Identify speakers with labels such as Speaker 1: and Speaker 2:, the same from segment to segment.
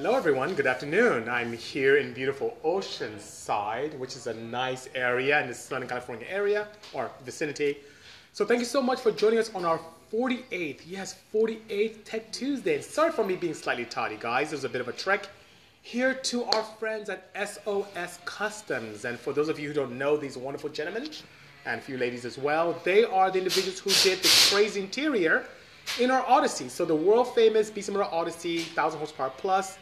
Speaker 1: Hello, everyone. Good afternoon. I'm here in beautiful Oceanside, which is a nice area in the Southern California area or vicinity. So, thank you so much for joining us on our 48th, yes, 48th Tech Tuesday. Sorry for me being slightly tardy, guys. It was a bit of a trek. Here to our friends at SOS Customs. And for those of you who don't know these wonderful gentlemen, and a few ladies as well, they are the individuals who did the crazy interior in our Odyssey. So the world famous Motor Odyssey 1000 horsepower plus,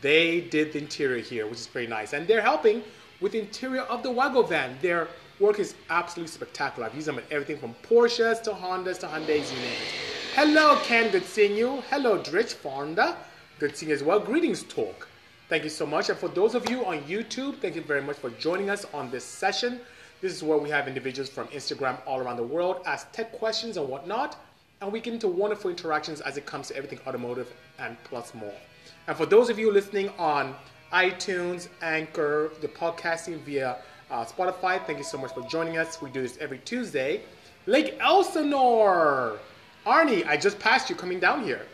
Speaker 1: they did the interior here, which is pretty nice. And they're helping with the interior of the Wago van. Their work is absolutely spectacular. I've used them in everything from Porsches to Hondas to Hyundais, you name it. Hello, Ken. Good seeing you. Hello, Drich Fonda. Good seeing you as well. Greetings, Talk. Thank you so much. And for those of you on YouTube, thank you very much for joining us on this session. This is where we have individuals from Instagram all around the world ask tech questions and whatnot and we get into wonderful interactions as it comes to everything automotive and plus more. And for those of you listening on iTunes, Anchor, the podcasting via uh, Spotify, thank you so much for joining us. We do this every Tuesday. Lake Elsinore! Arnie, I just passed you coming down here.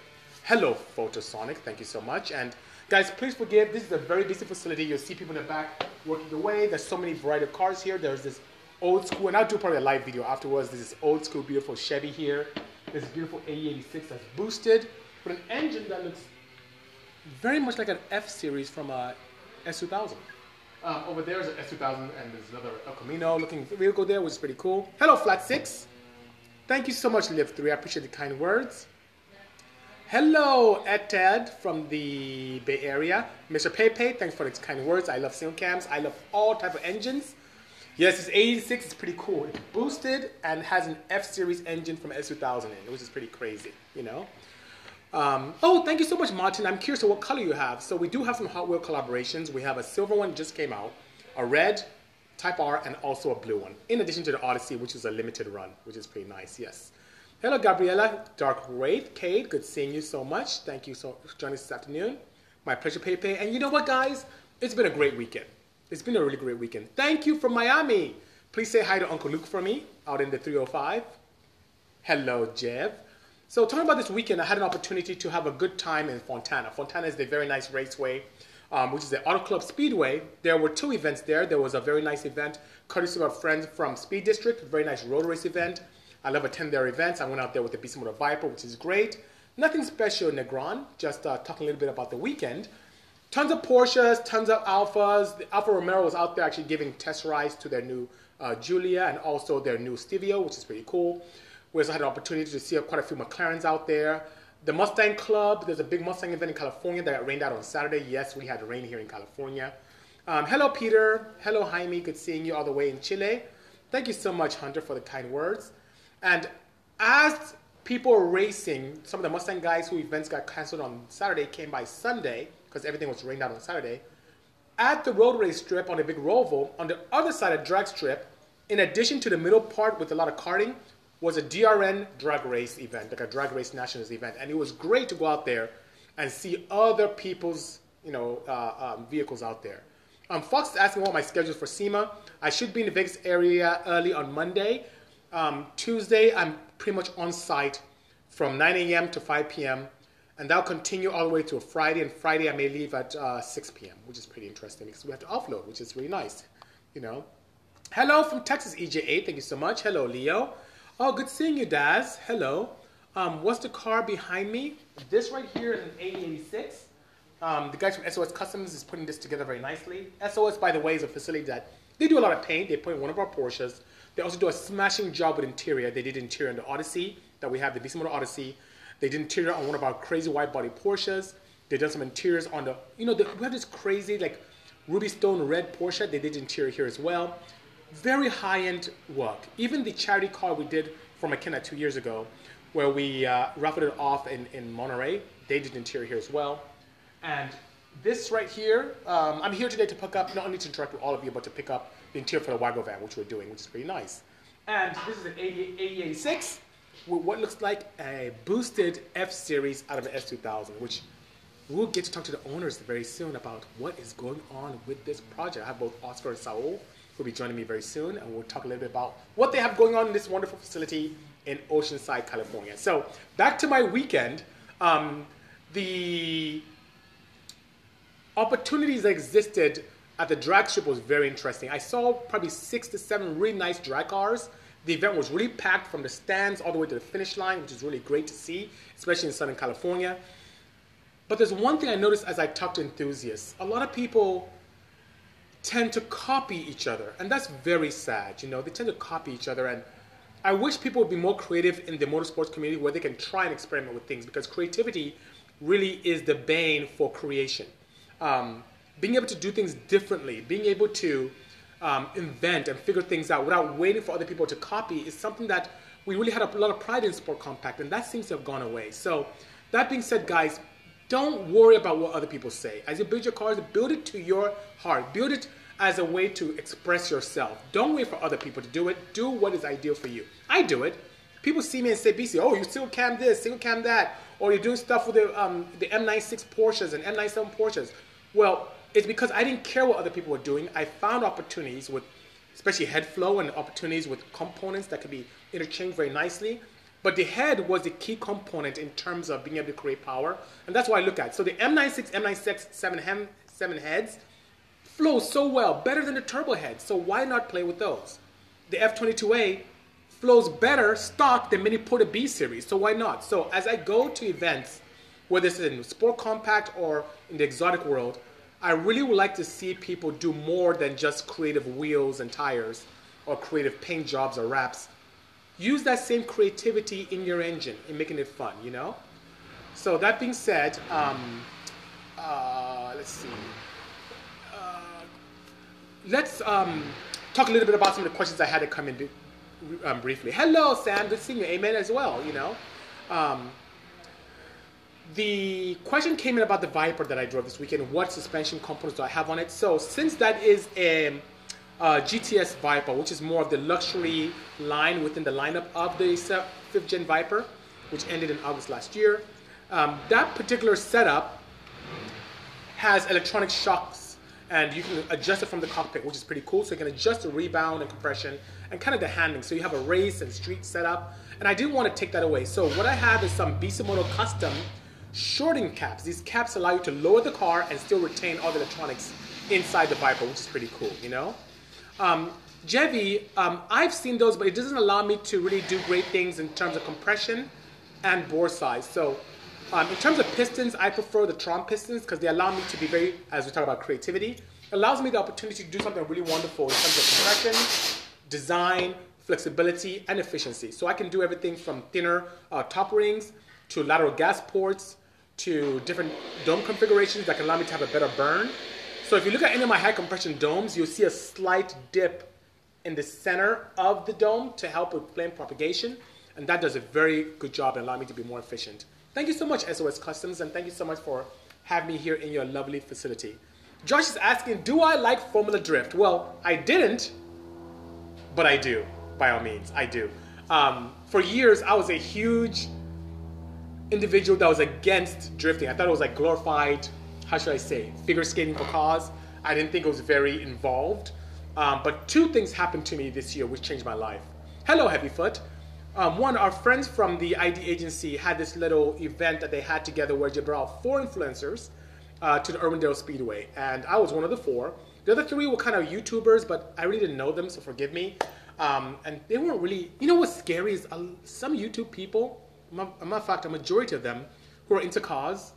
Speaker 1: Hello, Photosonic. Thank you so much. And guys, please forgive. This is a very busy facility. You'll see people in the back working away. There's so many variety of cars here. There's this old school, and I'll do probably a live video afterwards. This is old school, beautiful Chevy here. This beautiful AE86 that's boosted with an engine that looks very much like an F series from a S2000. Um, over there is an S2000 and there's another El Camino looking vehicle there, which is pretty cool. Hello, Flat 6. Thank you so much, Live3. I appreciate the kind words. Hello, Ed from the Bay Area. Mr. Pepe, thanks for the kind words. I love single cams. I love all type of engines. Yes, this 86 is pretty cool. It's boosted and has an F-Series engine from S2000 in it, which is pretty crazy, you know? Um, oh, thank you so much, Martin. I'm curious to what color you have. So we do have some Hot Wheel collaborations. We have a silver one just came out, a red, Type R, and also a blue one. In addition to the Odyssey, which is a limited run, which is pretty nice, yes. Hello, Gabriella, Dark Wraith, Kate, good seeing you so much. Thank you so for joining us this afternoon. My pleasure, Pepe. And you know what, guys? It's been a great weekend. It's been a really great weekend. Thank you from Miami. Please say hi to Uncle Luke for me out in the 305. Hello, Jeff. So talking about this weekend, I had an opportunity to have a good time in Fontana. Fontana is a very nice raceway, um, which is the Auto Club Speedway. There were two events there. There was a very nice event, courtesy of our friends from Speed District, very nice road race event. I love attending their events. I went out there with the Bisimoto Viper, which is great. Nothing special in Negron, just uh, talking a little bit about the weekend. Tons of Porsches, tons of Alphas. The Alfa Romero was out there actually giving test rides to their new uh, Giulia and also their new Stelvio, which is pretty cool. We also had an opportunity to see quite a few McLarens out there. The Mustang Club, there's a big Mustang event in California that rained out on Saturday. Yes, we had rain here in California. Um, hello, Peter. Hello, Jaime. Good seeing you all the way in Chile. Thank you so much, Hunter, for the kind words. And as people were racing, some of the Mustang guys who events got canceled on Saturday came by Sunday because everything was rained out on Saturday. At the road race strip on the big Roval, on the other side of drag strip, in addition to the middle part with a lot of karting, was a DRN drag race event, like a drag race nationals event, and it was great to go out there and see other people's, you know, uh, um, vehicles out there. Um, Fox is asking what my schedule for SEMA. I should be in the Vegas area early on Monday. Um, Tuesday, I'm pretty much on site from 9 a.m. to 5 p.m and that'll continue all the way to Friday. And Friday I may leave at uh, 6 p.m., which is pretty interesting because we have to offload, which is really nice, you know. Hello from Texas, EJ8. Thank you so much. Hello, Leo. Oh, good seeing you, Daz. Hello. Um, what's the car behind me? This right here is an AE86. Um, the guys from SOS Customs is putting this together very nicely. SOS, by the way, is a facility that they do a lot of paint. They put in one of our Porsches. They also do a smashing job with interior. They did interior on the Odyssey that we have, the Bisimoto Odyssey. They did interior on one of our crazy white body Porsches. They did some interiors on the, you know, the, we have this crazy like ruby stone red Porsche. They did interior here as well. Very high end work. Even the charity car we did for McKenna two years ago, where we uh, raffled it off in, in Monterey, they did interior here as well. And this right here, um, I'm here today to pick up, not only to interact with all of you, but to pick up the interior for the Wago van, which we're doing, which is pretty nice. And this is an 80, AE86 with what looks like a boosted F series out of an S2000, which we'll get to talk to the owners very soon about what is going on with this project. I have both Oscar and Saul who'll be joining me very soon, and we'll talk a little bit about what they have going on in this wonderful facility in Oceanside, California. So back to my weekend. Um, the opportunities that existed at the drag strip was very interesting. I saw probably six to seven really nice drag cars. The event was really packed from the stands all the way to the finish line, which is really great to see, especially in Southern California. But there's one thing I noticed as I talked to enthusiasts. A lot of people tend to copy each other, and that's very sad. You know, they tend to copy each other, and I wish people would be more creative in the motorsports community where they can try and experiment with things because creativity really is the bane for creation. Um, being able to do things differently, being able to um, invent and figure things out without waiting for other people to copy is something that we really had a lot of pride in Sport Compact, and that seems to have gone away. So, that being said, guys, don't worry about what other people say. As you build your cars, build it to your heart. Build it as a way to express yourself. Don't wait for other people to do it. Do what is ideal for you. I do it. People see me and say, BC, oh, you single cam this, single cam that, or you're doing stuff with the, um, the M96 Porsches and M97 Porsches. Well, it's because I didn't care what other people were doing. I found opportunities with, especially head flow and opportunities with components that could be interchanged very nicely. But the head was the key component in terms of being able to create power. And that's what I look at. So the M96, M96 seven, hem, seven heads flow so well, better than the turbo head. So why not play with those? The F22A flows better stock than many Porta B series. So why not? So as I go to events, whether it's in sport compact or in the exotic world, I really would like to see people do more than just creative wheels and tires or creative paint jobs or wraps. Use that same creativity in your engine in making it fun, you know? So that being said, um, uh, let's see. Uh, let's um, talk a little bit about some of the questions I had to come in um, briefly. Hello, Sam. Good seeing you. Amen as well, you know? Um, the question came in about the Viper that I drove this weekend. What suspension components do I have on it? So since that is a, a GTS Viper, which is more of the luxury line within the lineup of the fifth gen Viper, which ended in August last year, um, that particular setup has electronic shocks and you can adjust it from the cockpit, which is pretty cool. So you can adjust the rebound and compression and kind of the handling. So you have a race and street setup. And I didn't want to take that away. So what I have is some Bisimoto custom shorting caps. These caps allow you to lower the car and still retain all the electronics inside the Viper, which is pretty cool, you know? Um, Jevi, um, I've seen those, but it doesn't allow me to really do great things in terms of compression and bore size. So um, in terms of pistons, I prefer the Tron pistons because they allow me to be very, as we talk about creativity, allows me the opportunity to do something really wonderful in terms of compression, design, flexibility, and efficiency. So I can do everything from thinner uh, top rings to lateral gas ports to different dome configurations that can allow me to have a better burn. So if you look at any of my high compression domes, you'll see a slight dip in the center of the dome to help with flame propagation. And that does a very good job in allowing me to be more efficient. Thank you so much, SOS Customs, and thank you so much for having me here in your lovely facility. Josh is asking, do I like Formula Drift? Well, I didn't, but I do, by all means, I do. Um, for years, I was a huge individual that was against drifting. I thought it was like glorified, how should I say, figure skating for cause. I didn't think it was very involved. Um, but two things happened to me this year which changed my life. Hello, Heavyfoot. Um, one, our friends from the ID agency had this little event that they had together where they brought four influencers uh, to the Irwindale Speedway, and I was one of the four. The other three were kind of YouTubers, but I really didn't know them, so forgive me. Um, and they weren't really, you know what's scary is uh, some YouTube people a matter of fact, a majority of them who are into cars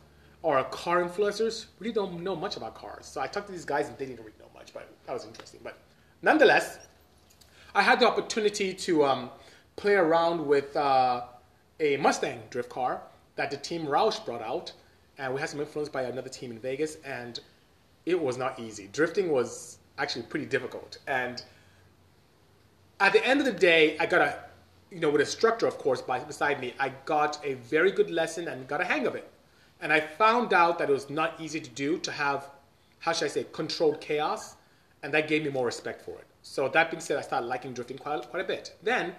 Speaker 1: or car influencers really don't know much about cars. So I talked to these guys and they didn't really know much, but that was interesting. But nonetheless, I had the opportunity to um, play around with uh, a Mustang drift car that the team Roush brought out, and we had some influence by another team in Vegas, and it was not easy. Drifting was actually pretty difficult, and at the end of the day, I got a you know, with a structure, of course, by, beside me, I got a very good lesson and got a hang of it. And I found out that it was not easy to do to have, how should I say, controlled chaos, and that gave me more respect for it. So that being said, I started liking drifting quite, quite a bit. Then,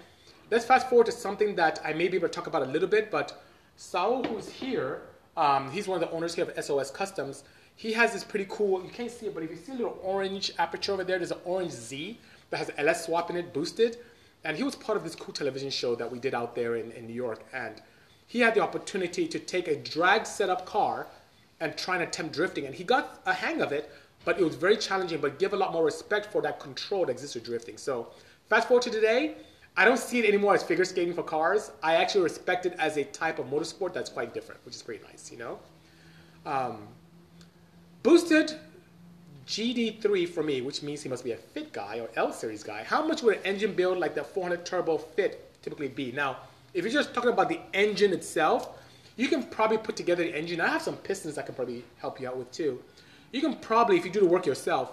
Speaker 1: let's fast forward to something that I may be able to talk about a little bit, but Saul, who's here, um, he's one of the owners here of SOS Customs. He has this pretty cool, you can't see it, but if you see a little orange aperture over there, there's an orange Z that has LS swap in it, boosted and he was part of this cool television show that we did out there in, in New York. And he had the opportunity to take a drag setup car and try and attempt drifting. And he got a hang of it, but it was very challenging, but give a lot more respect for that control that exists with drifting. So fast forward to today, I don't see it anymore as figure skating for cars. I actually respect it as a type of motorsport that's quite different, which is pretty nice, you know? Um, boosted GD3 for me, which means he must be a fit guy or L series guy. How much would an engine build like the 400 turbo fit typically be? Now, if you're just talking about the engine itself, you can probably put together the engine. I have some pistons that can probably help you out with too. You can probably, if you do the work yourself,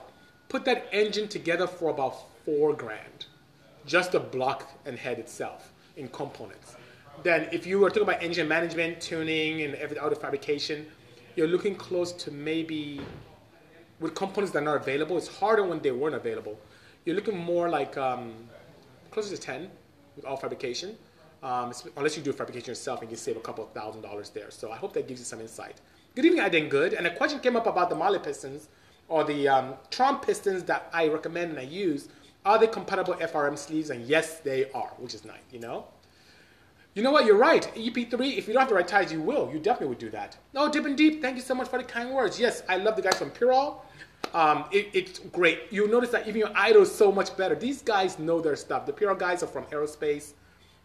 Speaker 1: put that engine together for about four grand, just the block and head itself in components. Then, if you were talking about engine management, tuning, and every other fabrication, you're looking close to maybe with components that are not available. It's harder when they weren't available. You're looking more like um, closer to 10 with all fabrication um, unless you do fabrication yourself and you save a couple of thousand dollars there. So I hope that gives you some insight. Good evening, I did good. And a question came up about the Marley pistons or the um, Tron pistons that I recommend and I use. Are they compatible FRM sleeves? And yes, they are, which is nice, you know? You know what? You're right. EP3, if you don't have the right ties, you will. You definitely would do that. No, Dip and Deep, thank you so much for the kind words. Yes, I love the guys from Purol. Um, it, it's great. You'll notice that even your idol is so much better. These guys know their stuff. The Purol guys are from aerospace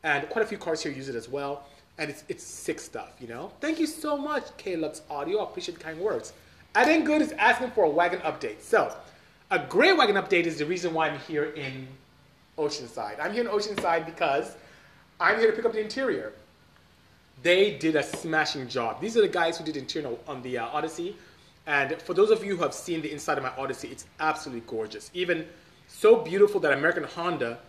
Speaker 1: and quite a few cars here use it as well. And it's, it's sick stuff, you know? Thank you so much, K-Lux Audio. I appreciate the kind words. Aden Good is asking for a wagon update. So, a great wagon update is the reason why I'm here in Oceanside. I'm here in Oceanside because I'm here to pick up the interior. They did a smashing job. These are the guys who did interior on the uh, Odyssey. And for those of you who have seen the inside of my Odyssey, it's absolutely gorgeous. Even so beautiful that American Honda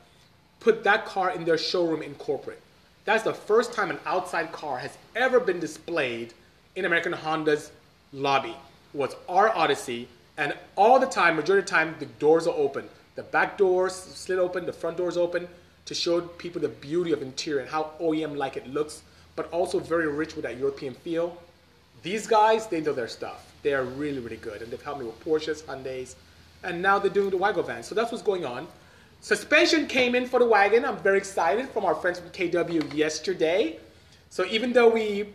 Speaker 1: put that car in their showroom in corporate. That's the first time an outside car has ever been displayed in American Honda's lobby. Was our Odyssey, and all the time, majority of the time, the doors are open. The back doors slid open, the front doors open to show people the beauty of interior and how OEM-like it looks, but also very rich with that European feel. These guys, they know their stuff. They are really, really good, and they've helped me with Porsches, Hyundais, and now they're doing the Wago van. So that's what's going on. Suspension came in for the wagon. I'm very excited from our friends from KW yesterday. So even though we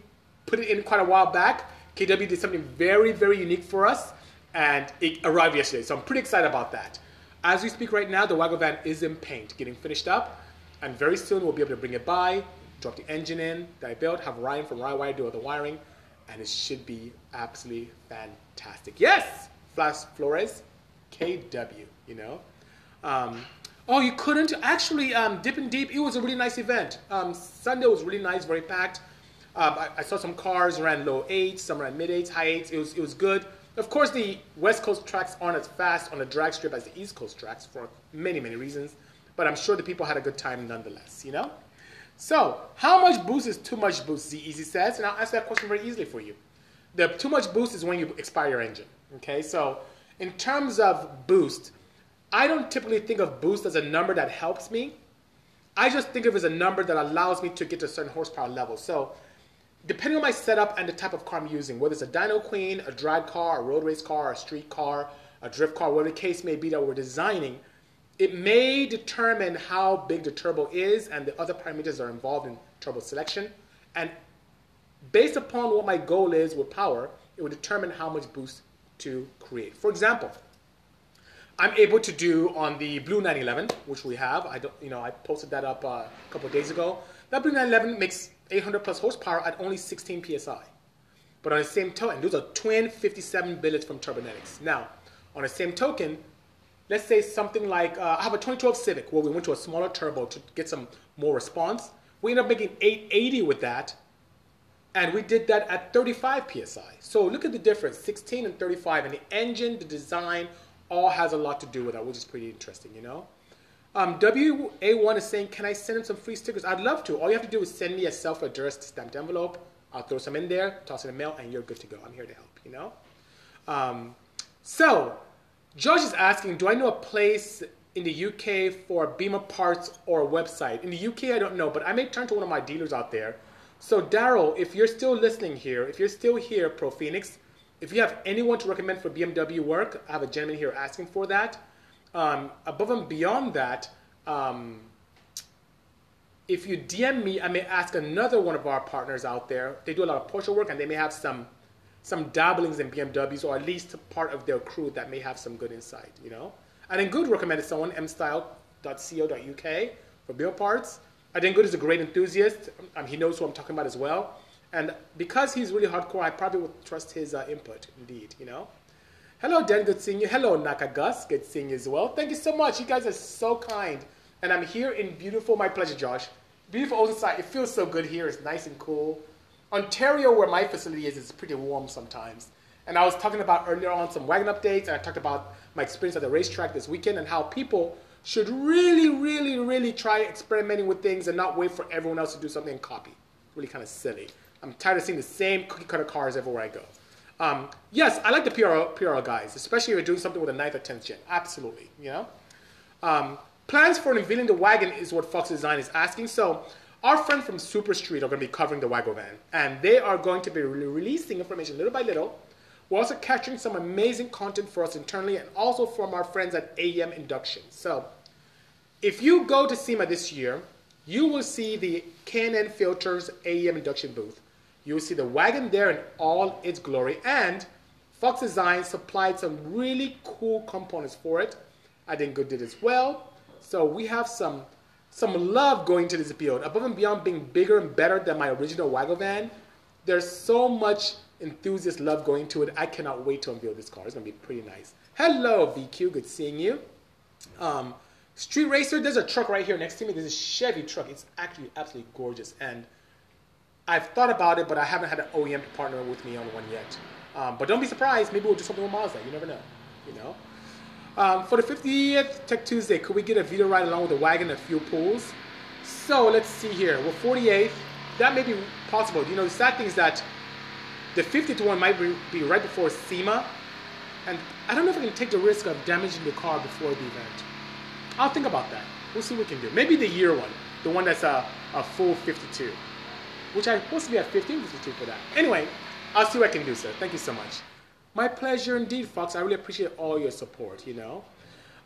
Speaker 1: put it in quite a while back, KW did something very, very unique for us, and it arrived yesterday. So I'm pretty excited about that. As we speak right now, the Wago van is in paint, getting finished up, and very soon we'll be able to bring it by, drop the engine in that I built, have Ryan from Rywire do all the wiring, and it should be absolutely fantastic. Yes, Flash Flores, KW, you know. Um, Oh, you couldn't? Actually, um, Dipping Deep, it was a really nice event. Um, Sunday was really nice, very packed. Um, I, I, saw some cars ran low eights, some ran mid eights, high eights. It was, it was good. Of course, the West Coast tracks aren't as fast on the drag strip as the East Coast tracks for many, many reasons. But I'm sure the people had a good time nonetheless, you know? So, how much boost is too much boost, Z Easy says? And I'll answer that question very easily for you. The too much boost is when you expire your engine, okay? So, in terms of boost, I don't typically think of boost as a number that helps me. I just think of it as a number that allows me to get to a certain horsepower level. So depending on my setup and the type of car I'm using, whether it's a dyno queen, a drag car, a road race car, a street car, a drift car, whatever the case may be that we're designing, it may determine how big the turbo is and the other parameters that are involved in turbo selection. And based upon what my goal is with power, it will determine how much boost to create. For example, I'm able to do on the Blue 911, which we have. I don't, you know, I posted that up uh, a couple days ago. That Blue 911 makes 800 plus horsepower at only 16 psi. But on the same token, those are twin 57 billets from Turbonetics. Now, on the same token, let's say something like uh, I have a 2012 Civic where we went to a smaller turbo to get some more response. We ended up making 880 with that, and we did that at 35 psi. So look at the difference, 16 and 35, and the engine, the design, all has a lot to do with that, which is pretty interesting, you know? Um, WA1 is saying, can I send him some free stickers? I'd love to. All you have to do is send me a self-addressed stamped envelope. I'll throw some in there, toss it in the mail, and you're good to go. I'm here to help, you know? Um, so, Josh is asking, do I know a place in the UK for Beamer parts or a website? In the UK, I don't know, but I may turn to one of my dealers out there. So, Daryl, if you're still listening here, if you're still here, Pro Phoenix, if you have anyone to recommend for BMW work, I have a gentleman here asking for that. Um, above and beyond that, um, if you DM me, I may ask another one of our partners out there. They do a lot of Porsche work, and they may have some some dabblings in BMWs, or at least part of their crew that may have some good insight, you know? I think Good recommended someone, mstyle.co.uk for build parts. I think Good is a great enthusiast. Um, he knows who I'm talking about as well. And because he's really hardcore, I probably would trust his uh, input, indeed, you know? Hello, Dan, good seeing you. Hello, Nakagus, good seeing you as well. Thank you so much. You guys are so kind. And I'm here in beautiful, my pleasure, Josh. Beautiful Oceanside. It feels so good here. It's nice and cool. Ontario, where my facility is, is pretty warm sometimes. And I was talking about earlier on some wagon updates, and I talked about my experience at the racetrack this weekend and how people should really, really, really try experimenting with things and not wait for everyone else to do something and copy. Really kind of silly. I'm tired of seeing the same cookie cutter cars everywhere I go. Um, yes, I like the PRL, guys, especially if you're doing something with a 9th or 10th gen. Absolutely, you know? Um, plans for unveiling the wagon is what Fox Design is asking. So our friends from Super Street are going to be covering the Wago van, and they are going to be re releasing information little by little. We're also capturing some amazing content for us internally and also from our friends at AEM Induction. So if you go to SEMA this year, you will see the K&N Filters AEM Induction booth. You'll see the wagon there in all its glory. And Fox Design supplied some really cool components for it. I think Good did as well. So we have some some love going to this build. Above and beyond being bigger and better than my original Wago van, there's so much enthusiast love going to it. I cannot wait to unveil this car. It's gonna be pretty nice. Hello, VQ. Good seeing you. Um, Street Racer, there's a truck right here next to me. There's a Chevy truck. It's actually absolutely gorgeous. And I've thought about it, but I haven't had an OEM to partner with me on one yet. Um, but don't be surprised. Maybe we'll do something with Mazda. You never know. You know. Um, for the 50th Tech Tuesday, could we get a video ride along with the wagon and fuel pools? So let's see here. Well, 48th, that may be possible. You know, the sad thing is that the 50th one might be, be right before SEMA, and I don't know if I can take the risk of damaging the car before the event. I'll think about that. We'll see what we can do. Maybe the year one, the one that's a, a full 52 which I'm supposed to be at 15 for that. Anyway, I'll see what I can do, sir. Thank you so much. My pleasure indeed, Fox. I really appreciate all your support, you know.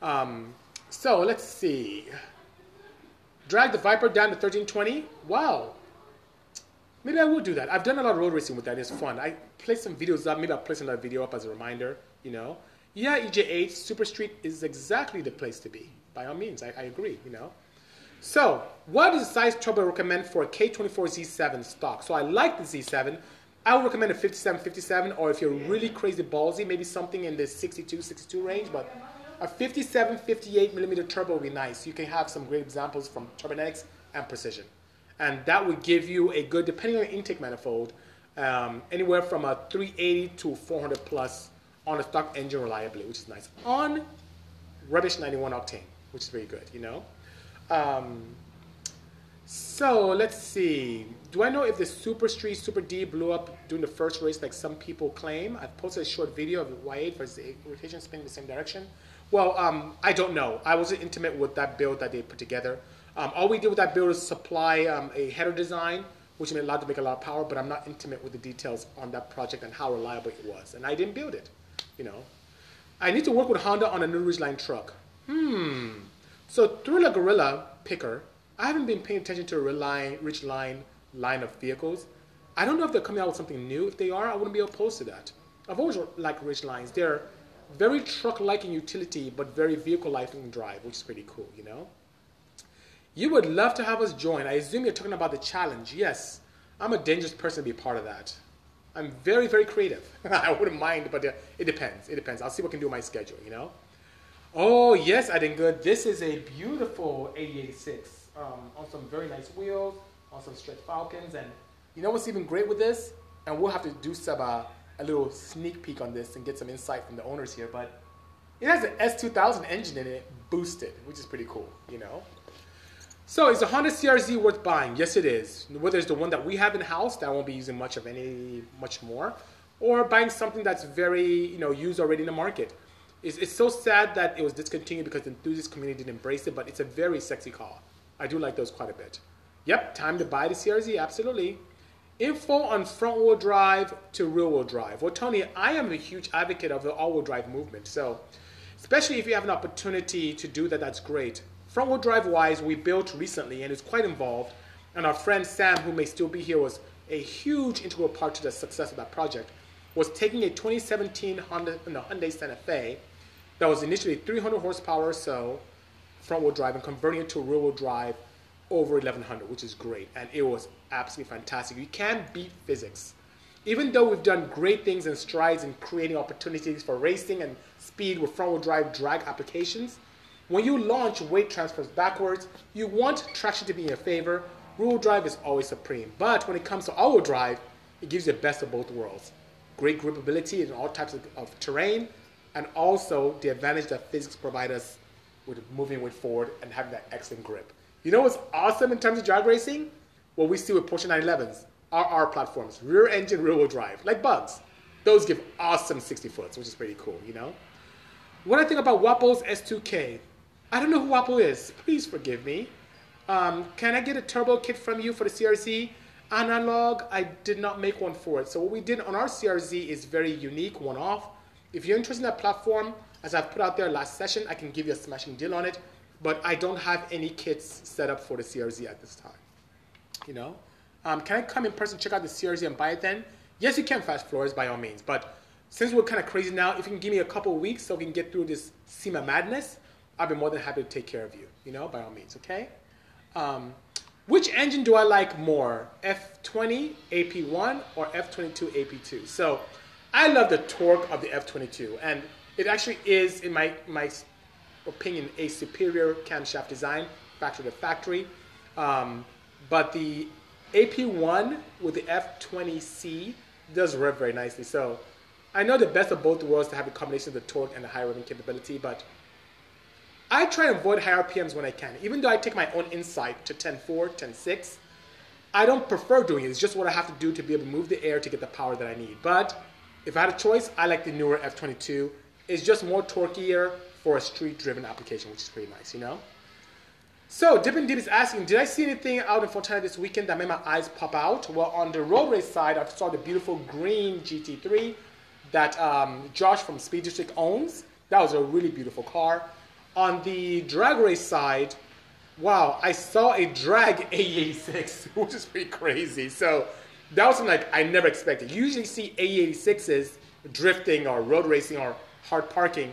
Speaker 1: Um, so let's see. Drag the Viper down to 1320. Wow. Maybe I will do that. I've done a lot of road racing with that. It's fun. I place some videos up. Maybe I'll place another video up as a reminder, you know. Yeah, EJ8, Super Street is exactly the place to be. By all means, I, I agree, you know. So, what the size turbo recommend for a K24 Z7 stock? So I like the Z7. I would recommend a 57, 57, or if you're really crazy ballsy, maybe something in the 62, 62 range, but a 57, 58 millimeter turbo would be nice. You can have some great examples from Turbonetics and Precision. And that would give you a good, depending on intake manifold, um, anywhere from a 380 to 400 plus on a stock engine reliably, which is nice. On rubbish 91 octane, which is very good, you know? Um, so let's see. Do I know if the Super Street Super D blew up during the first race like some people claim? I've posted a short video of Y8 versus the rotation spinning the same direction. Well, um, I don't know. I wasn't intimate with that build that they put together. Um, all we did with that build is supply um, a header design, which allowed to make a lot of power, but I'm not intimate with the details on that project and how reliable it was. And I didn't build it, you know. I need to work with Honda on a new Ridgeline truck. Hmm. So through the Gorilla picker, I haven't been paying attention to a Ridgeline line of vehicles. I don't know if they're coming out with something new. If they are, I wouldn't be opposed to that. I've always liked Ridgelines. They're very truck-like in utility, but very vehicle-like in drive, which is pretty cool, you know? You would love to have us join. I assume you're talking about the challenge. Yes, I'm a dangerous person to be part of that. I'm very, very creative. I wouldn't mind, but uh, it depends. It depends. I'll see what I can do with my schedule, you know? Oh, yes, I did good. This is a beautiful AE86 um, on some very nice wheels, on some stretch Falkens. And you know what's even great with this? And we'll have to do some, uh, a little sneak peek on this and get some insight from the owners here. But it has an S2000 engine in it, boosted, which is pretty cool, you know? So is the Honda CRZ worth buying? Yes, it is. Whether it's the one that we have in house that I won't be using much of any, much more, or buying something that's very, you know, used already in the market. It's, it's so sad that it was discontinued because the enthusiast community didn't embrace it, but it's a very sexy car. I do like those quite a bit. Yep, time to buy the CRZ, absolutely. Info on front wheel drive to rear wheel drive. Well, Tony, I am a huge advocate of the all wheel drive movement. So, especially if you have an opportunity to do that, that's great. Front wheel drive wise, we built recently and it's quite involved. And our friend Sam, who may still be here, was a huge integral part to the success of that project. was taking a 2017 Honda, no, Hyundai Santa Fe that was initially 300 horsepower or so, front wheel drive, and converting it to rear wheel drive over 1100, which is great. And it was absolutely fantastic. You can't beat physics. Even though we've done great things and strides in creating opportunities for racing and speed with front wheel drive drag applications, when you launch weight transfers backwards, you want traction to be in your favor. Rear wheel drive is always supreme. But when it comes to all wheel drive, it gives you the best of both worlds. Great gripability in all types of, of terrain, and also the advantage that physics provide us with moving with forward and having that excellent grip. You know what's awesome in terms of drag racing? What we see with Porsche 911s, RR platforms, rear engine, rear wheel drive, like bugs. Those give awesome 60 foots, which is pretty cool, you know? What I think about Wapo's S2K, I don't know who Wapo is. Please forgive me. Um, can I get a turbo kit from you for the CRZ? Analog, I did not make one for it. So what we did on our CRZ is very unique, one-off. If you're interested in that platform, as I've put out there last session, I can give you a smashing deal on it. But I don't have any kits set up for the CRZ at this time. You know, um, can I come in person, check out the CRZ and buy it then? Yes, you can, Fast Floors, by all means. But since we're kind of crazy now, if you can give me a couple weeks so we can get through this SEMA madness, I'll be more than happy to take care of you. You know, by all means, okay? Um, which engine do I like more, F20 AP1 or F22 AP2? So I love the torque of the F22, and it actually is, in my, my opinion, a superior camshaft design, factory to factory. Um, but the AP1 with the F20C does rev very nicely. So I know the best of both worlds to have a combination of the torque and the high revving capability, but I try to avoid high RPMs when I can. Even though I take my own insight to 10.4, 10.6, I don't prefer doing it. It's just what I have to do to be able to move the air to get the power that I need. But if I had a choice, I like the newer F22. It's just more torqueier for a street-driven application, which is pretty nice, you know? So, Dippin' Deep is asking, did I see anything out in Fontana this weekend that made my eyes pop out? Well, on the road race side, I saw the beautiful green GT3 that um, Josh from Speed District owns. That was a really beautiful car. On the drag race side, wow, I saw a drag AE86, which is pretty crazy. So that was something like I never expected. You usually see AE86s drifting or road racing or hard parking.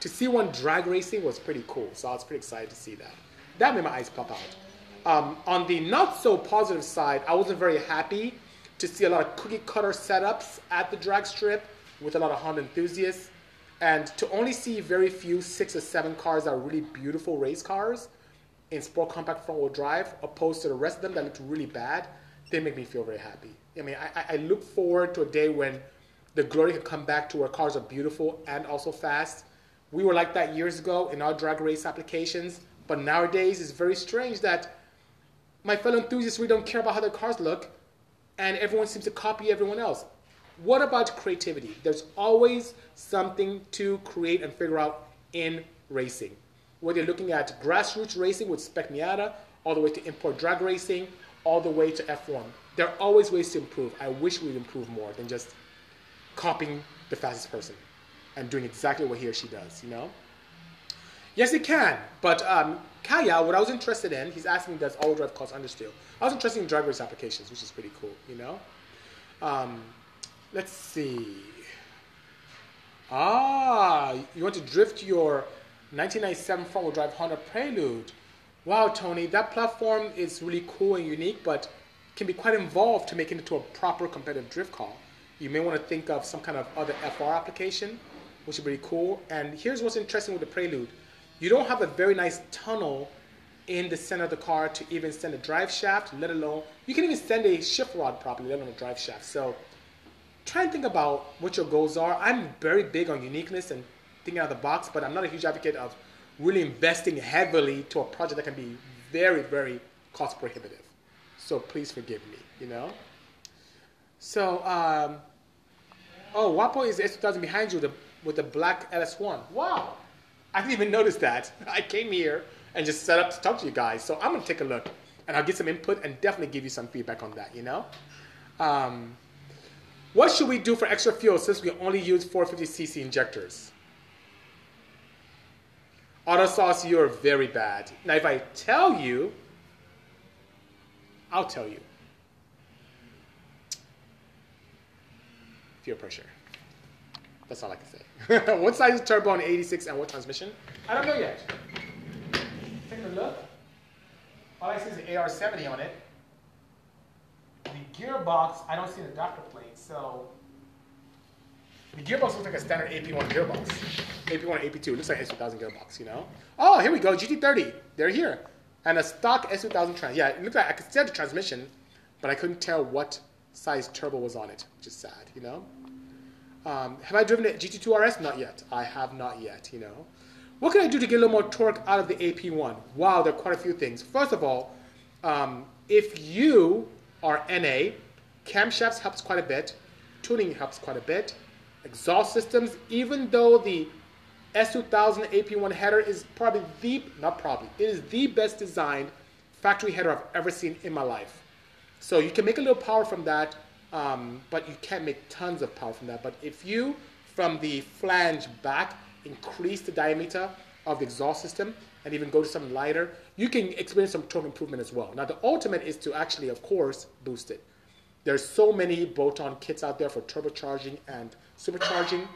Speaker 1: To see one drag racing was pretty cool. So I was pretty excited to see that. That made my eyes pop out. Um, on the not so positive side, I wasn't very happy to see a lot of cookie cutter setups at the drag strip with a lot of Honda enthusiasts. And to only see very few six or seven cars that are really beautiful race cars in sport compact front wheel drive, opposed to the rest of them that looked really bad, they make me feel very happy. I mean, I, I look forward to a day when the glory can come back to where cars are beautiful and also fast. We were like that years ago in our drag race applications, but nowadays it's very strange that my fellow enthusiasts really don't care about how their cars look, and everyone seems to copy everyone else. What about creativity? There's always something to create and figure out in racing. Whether you're looking at grassroots racing with Spec Miata, all the way to import drag racing, all the way to F1. There are always ways to improve. I wish we'd improve more than just copying the fastest person and doing exactly what he or she does, you know? Yes, it can. But um, Kaya, what I was interested in, he's asking, does all drive cause understeer? I was interested in drag race applications, which is pretty cool, you know? Um, let's see. Ah, you want to drift your 1997 front-wheel drive Honda Prelude. Wow, Tony, that platform is really cool and unique, but can be quite involved to make it into a proper competitive drift car. You may want to think of some kind of other FR application, which would be cool. And here's what's interesting with the Prelude. You don't have a very nice tunnel in the center of the car to even send a drive shaft, let alone, you can even send a shift rod properly, let alone a drive shaft. So try and think about what your goals are. I'm very big on uniqueness and thinking out of the box, but I'm not a huge advocate of really investing heavily to a project that can be very, very cost prohibitive. So please forgive me, you know? So, um, oh, Wapo is S2000 behind you with the, with the black LS1. Wow, I didn't even notice that. I came here and just set up to talk to you guys. So I'm gonna take a look and I'll get some input and definitely give you some feedback on that, you know? Um, what should we do for extra fuel since we only use 450cc injectors? Auto sauce, you're very bad. Now, if I tell you, I'll tell you. Fear pressure. That's all I can say. what size is turbo on 86 and what transmission? I don't know yet. Take a look. All I see is an AR70 on it. The gearbox, I don't see an adapter plate, so the gearbox looks like a standard AP1 gearbox. AP1 and AP2. It looks like S2000 gearbox, you know? Oh, here we go. GT30. They're here. And a stock S2000 trans. Yeah, it looks like I could see the transmission, but I couldn't tell what size turbo was on it, which is sad, you know? Um, have I driven the GT2 RS? Not yet. I have not yet, you know? What can I do to get a little more torque out of the AP1? Wow, there are quite a few things. First of all, um, if you are NA, camshafts helps quite a bit, tuning helps quite a bit, exhaust systems, even though the S2000 AP1 header is probably the, not probably, it is the best designed factory header I've ever seen in my life. So you can make a little power from that, um, but you can't make tons of power from that. But if you, from the flange back, increase the diameter of the exhaust system and even go to something lighter, you can experience some torque improvement as well. Now the ultimate is to actually, of course, boost it. There's so many bolt-on kits out there for turbocharging and supercharging.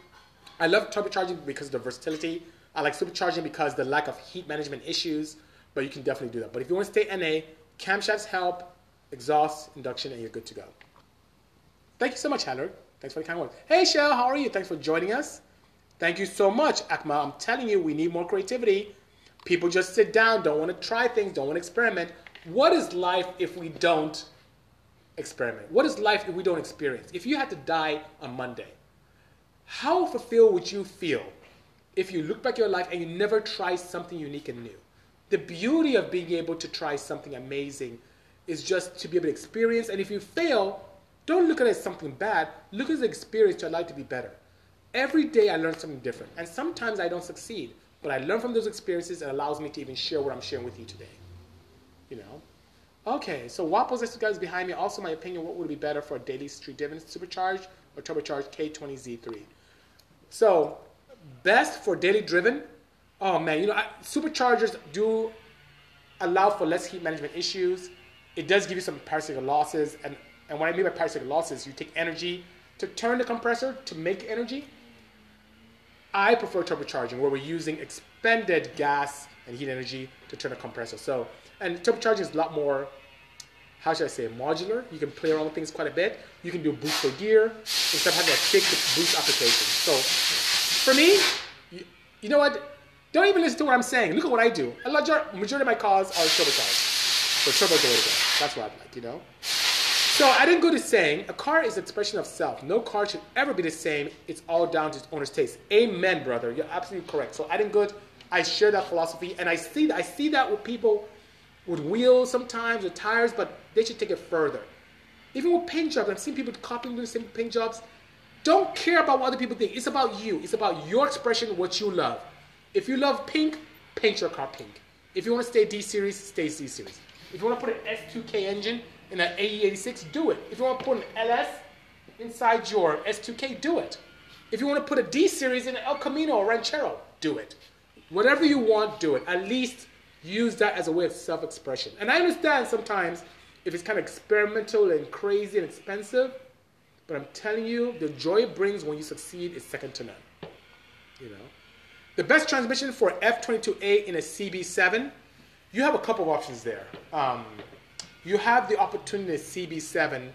Speaker 1: I love turbocharging because of the versatility. I like supercharging because the lack of heat management issues, but you can definitely do that. But if you want to stay NA, camshafts help, exhaust, induction, and you're good to go. Thank you so much, Hannah. Thanks for the kind words. Hey, Shell, how are you? Thanks for joining us. Thank you so much, Akma. I'm telling you, we need more creativity. People just sit down, don't want to try things, don't want to experiment. What is life if we don't experiment? What is life if we don't experience? If you had to die on Monday, how fulfilled would you feel if you look back your life and you never try something unique and new? The beauty of being able to try something amazing is just to be able to experience. And if you fail, don't look at it as something bad. Look at the experience to allow it to be better. Every day I learn something different. And sometimes I don't succeed. But I learn from those experiences and allows me to even share what I'm sharing with you today. You know? Okay, so Wapples this guys behind me. Also, my opinion, what would be better for a daily street dividend supercharged or turbocharged K20Z3? So, best for daily driven. Oh man, you know, superchargers do allow for less heat management issues. It does give you some parasitic losses, and, and what I mean by parasitic losses, you take energy to turn the compressor to make energy. I prefer turbocharging, where we're using expended gas and heat energy to turn a compressor. So, and turbocharging is a lot more, how should I say, modular. You can play around with things quite a bit. You can do boost for gear instead of having a thick boost application. So, for me, you, you, know what? Don't even listen to what I'm saying. Look at what I do. A majority of my cars are turbocharged. So turbo the way to go. That's what I like, you know? So I didn't go to saying a car is an expression of self. No car should ever be the same. It's all down to its owner's taste. Amen, brother. You're absolutely correct. So I didn't go. I share that philosophy, and I see that. I see that with people with wheels sometimes with tires, but they should take it further. Even with paint jobs, I've seen people copying the same paint jobs. Don't care about what other people think. It's about you. It's about your expression, what you love. If you love pink, paint your car pink. If you want to stay D series, stay D series. If you want to put an S2K engine, in an AE86, do it. If you want to put an LS inside your S2K, do it. If you want to put a D series in an El Camino or Ranchero, do it. Whatever you want, do it. At least use that as a way of self expression. And I understand sometimes if it's kind of experimental and crazy and expensive, but I'm telling you, the joy it brings when you succeed is second to none. You know? The best transmission for F22A in a CB7, you have a couple of options there. Um, you have the opportunity CB7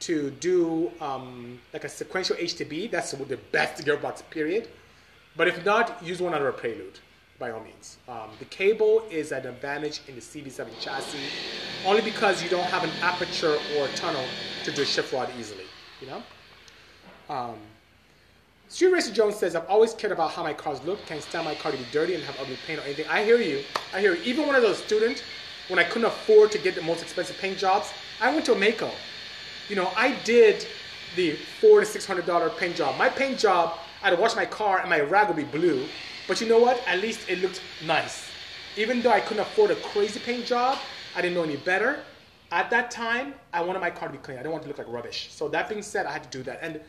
Speaker 1: to do um, like a sequential HTB. That's the best gearbox, period. But if not, use one under a prelude, by all means. Um, the cable is an advantage in the CB7 chassis, only because you don't have an aperture or tunnel to do a shift rod easily, you know? Um, Street Racer Jones says, I've always cared about how my cars look. Can't stand my car to be dirty and have ugly paint or anything. I hear you. I hear you. Even when I was a student, when I couldn't afford to get the most expensive paint jobs, I went to a Maaco. You know, I did the four to six hundred dollar paint job. My paint job, I'd wash my car and my rag would be blue, but you know what? At least it looked nice. Even though I couldn't afford a crazy paint job, I didn't know any better. At that time, I wanted my car to be clean. I didn't want it to look like rubbish. So that being said, I had to do that. And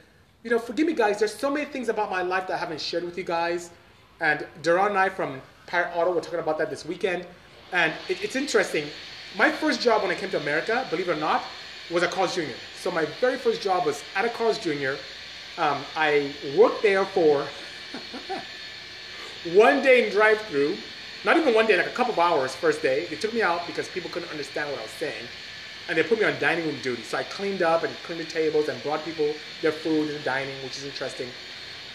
Speaker 1: you know, forgive me, guys. There's so many things about my life that I haven't shared with you guys. And Duran and I from Pirate Auto were talking about that this weekend. And it, it's interesting. My first job when I came to America, believe it or not, was at Carl's Jr. So my very first job was at a Carl's Jr. Um, I worked there for one day in drive-through, not even one day, like a couple of hours. First day, they took me out because people couldn't understand what I was saying, and they put me on dining room duty. So I cleaned up and cleaned the tables and brought people their food in the dining, which is interesting.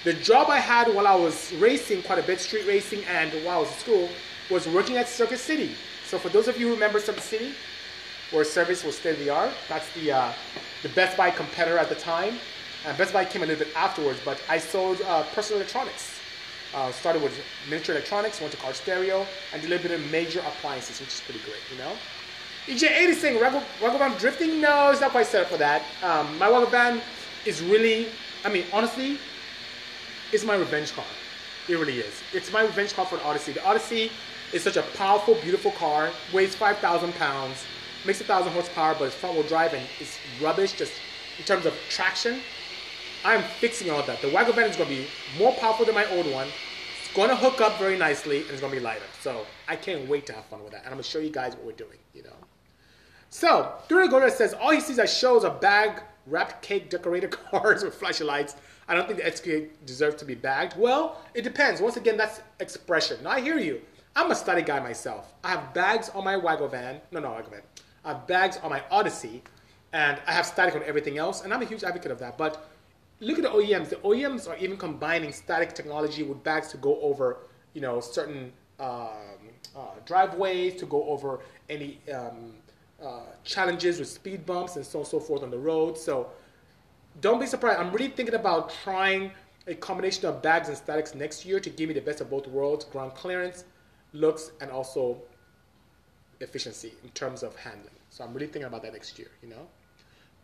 Speaker 1: The job I had while I was racing quite a bit, street racing, and while I was in school, was working at Circuit City. So for those of you who remember Circuit City, where service was state of the art, that's the uh, the Best Buy competitor at the time. And Best Buy came a little bit afterwards, but I sold uh, personal electronics. Uh, started with miniature electronics, went to car stereo, and of major appliances, which is pretty great, you know. EJ80 is saying, Wagovan drifting? No, it's not quite set up for that. Um, my Wagovan is really, I mean, honestly, it's my revenge car. It really is. It's my revenge car for the Odyssey. The Odyssey is such a powerful, beautiful car, weighs 5,000 pounds, makes 1,000 horsepower, but it's front wheel drive and it's rubbish just in terms of traction. I'm fixing all that. The Wagovan is going to be more powerful than my old one. Going to hook up very nicely and it's going to be lighter. So I can't wait to have fun with that. And I'm going to show you guys what we're doing, you know. So, Dura Goda says all he sees are shows of bag wrapped cake decorated cars with flashing lights. I don't think the XK deserves to be bagged. Well, it depends. Once again, that's expression. Now, I hear you. I'm a study guy myself. I have bags on my Wagovan. No, no, Wagovan. I have bags on my Odyssey, and I have static on everything else, and I'm a huge advocate of that. But look at the OEMs. The OEMs are even combining static technology with bags to go over, you know, certain um, uh, driveways, to go over any um, uh, challenges with speed bumps and so on and so forth on the road. So don't be surprised. I'm really thinking about trying a combination of bags and statics next year to give me the best of both worlds, ground clearance, looks, and also efficiency in terms of handling. So I'm really thinking about that next year, you know.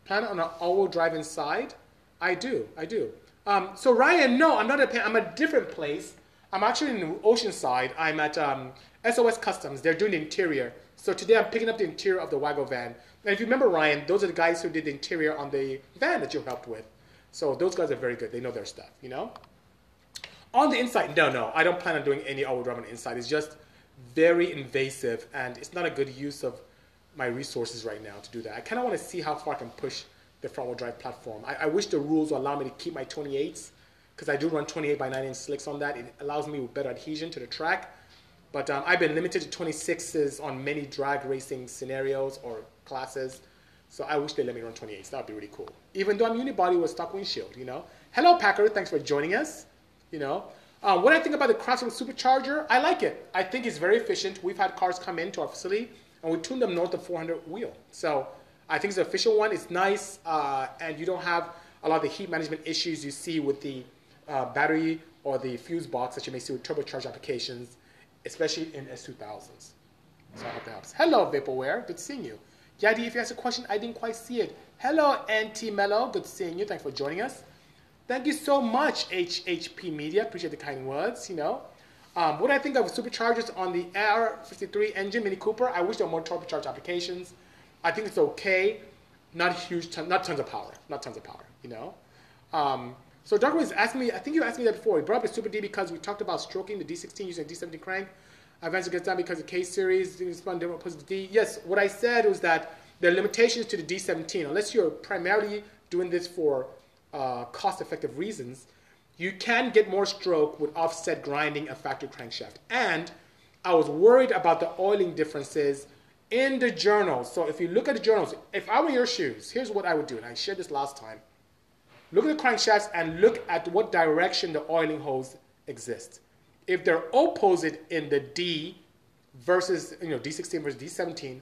Speaker 1: Plan on an all-wheel drive inside? I do, I do. Um, so Ryan, no, I'm not at, I'm a different place. I'm actually in Oceanside. I'm at um, SOS Customs. They're doing the interior. So today I'm picking up the interior of the Wago van. And if you remember Ryan, those are the guys who did the interior on the van that you helped with. So those guys are very good. They know their stuff, you know? On the inside, no, no, I don't plan on doing any all-wheel drive on the inside. It's just very invasive and it's not a good use of my resources right now to do that. I kind of want to see how far I can push the front-wheel drive platform. I, I, wish the rules will allow me to keep my 28s because I do run 28 by 9 inch slicks on that. It allows me with better adhesion to the track. But um, I've been limited to 26s on many drag racing scenarios or classes. So I wish they let me run 28s. That would be really cool. Even though I'm unibody with stock windshield, you know. Hello, Packer. Thanks for joining us. You know. Um, what I think about the Craftsman Supercharger, I like it. I think it's very efficient. We've had cars come into our facility and we tuned them north of 400 wheel. So I think it's an official one. It's nice, uh, and you don't have a lot of the heat management issues you see with the uh, battery or the fuse box that you may see with turbocharged applications, especially in S2000s. So I hope that helps. Hello, Vaporware. Good seeing you. Yadi, if you ask a question, I didn't quite see it. Hello, NT Mello. Good seeing you. Thanks for joining us. Thank you so much, HHP Media. Appreciate the kind words, you know. Um, what I think of superchargers on the R53 engine Mini Cooper, I wish there were more turbocharged applications. I think it's okay, not huge, ton, not tons of power, not tons of power, you know. Um, so Doug was asking me, I think you asked me that before. He brought up the Super D because we talked about stroking the D16 using a D17 crank. Advanced gets done because the K series spun different opposed to D. Yes, what I said was that there are limitations to the D17. Unless you're primarily doing this for uh, cost-effective reasons, you can get more stroke with offset grinding a factory crankshaft. And I was worried about the oiling differences in the journals. So if you look at the journals, if I were your shoes, here's what I would do, and I shared this last time. Look at the crankshafts and look at what direction the oiling holes exist. If they're opposite in the D versus, you know, D16 versus D17,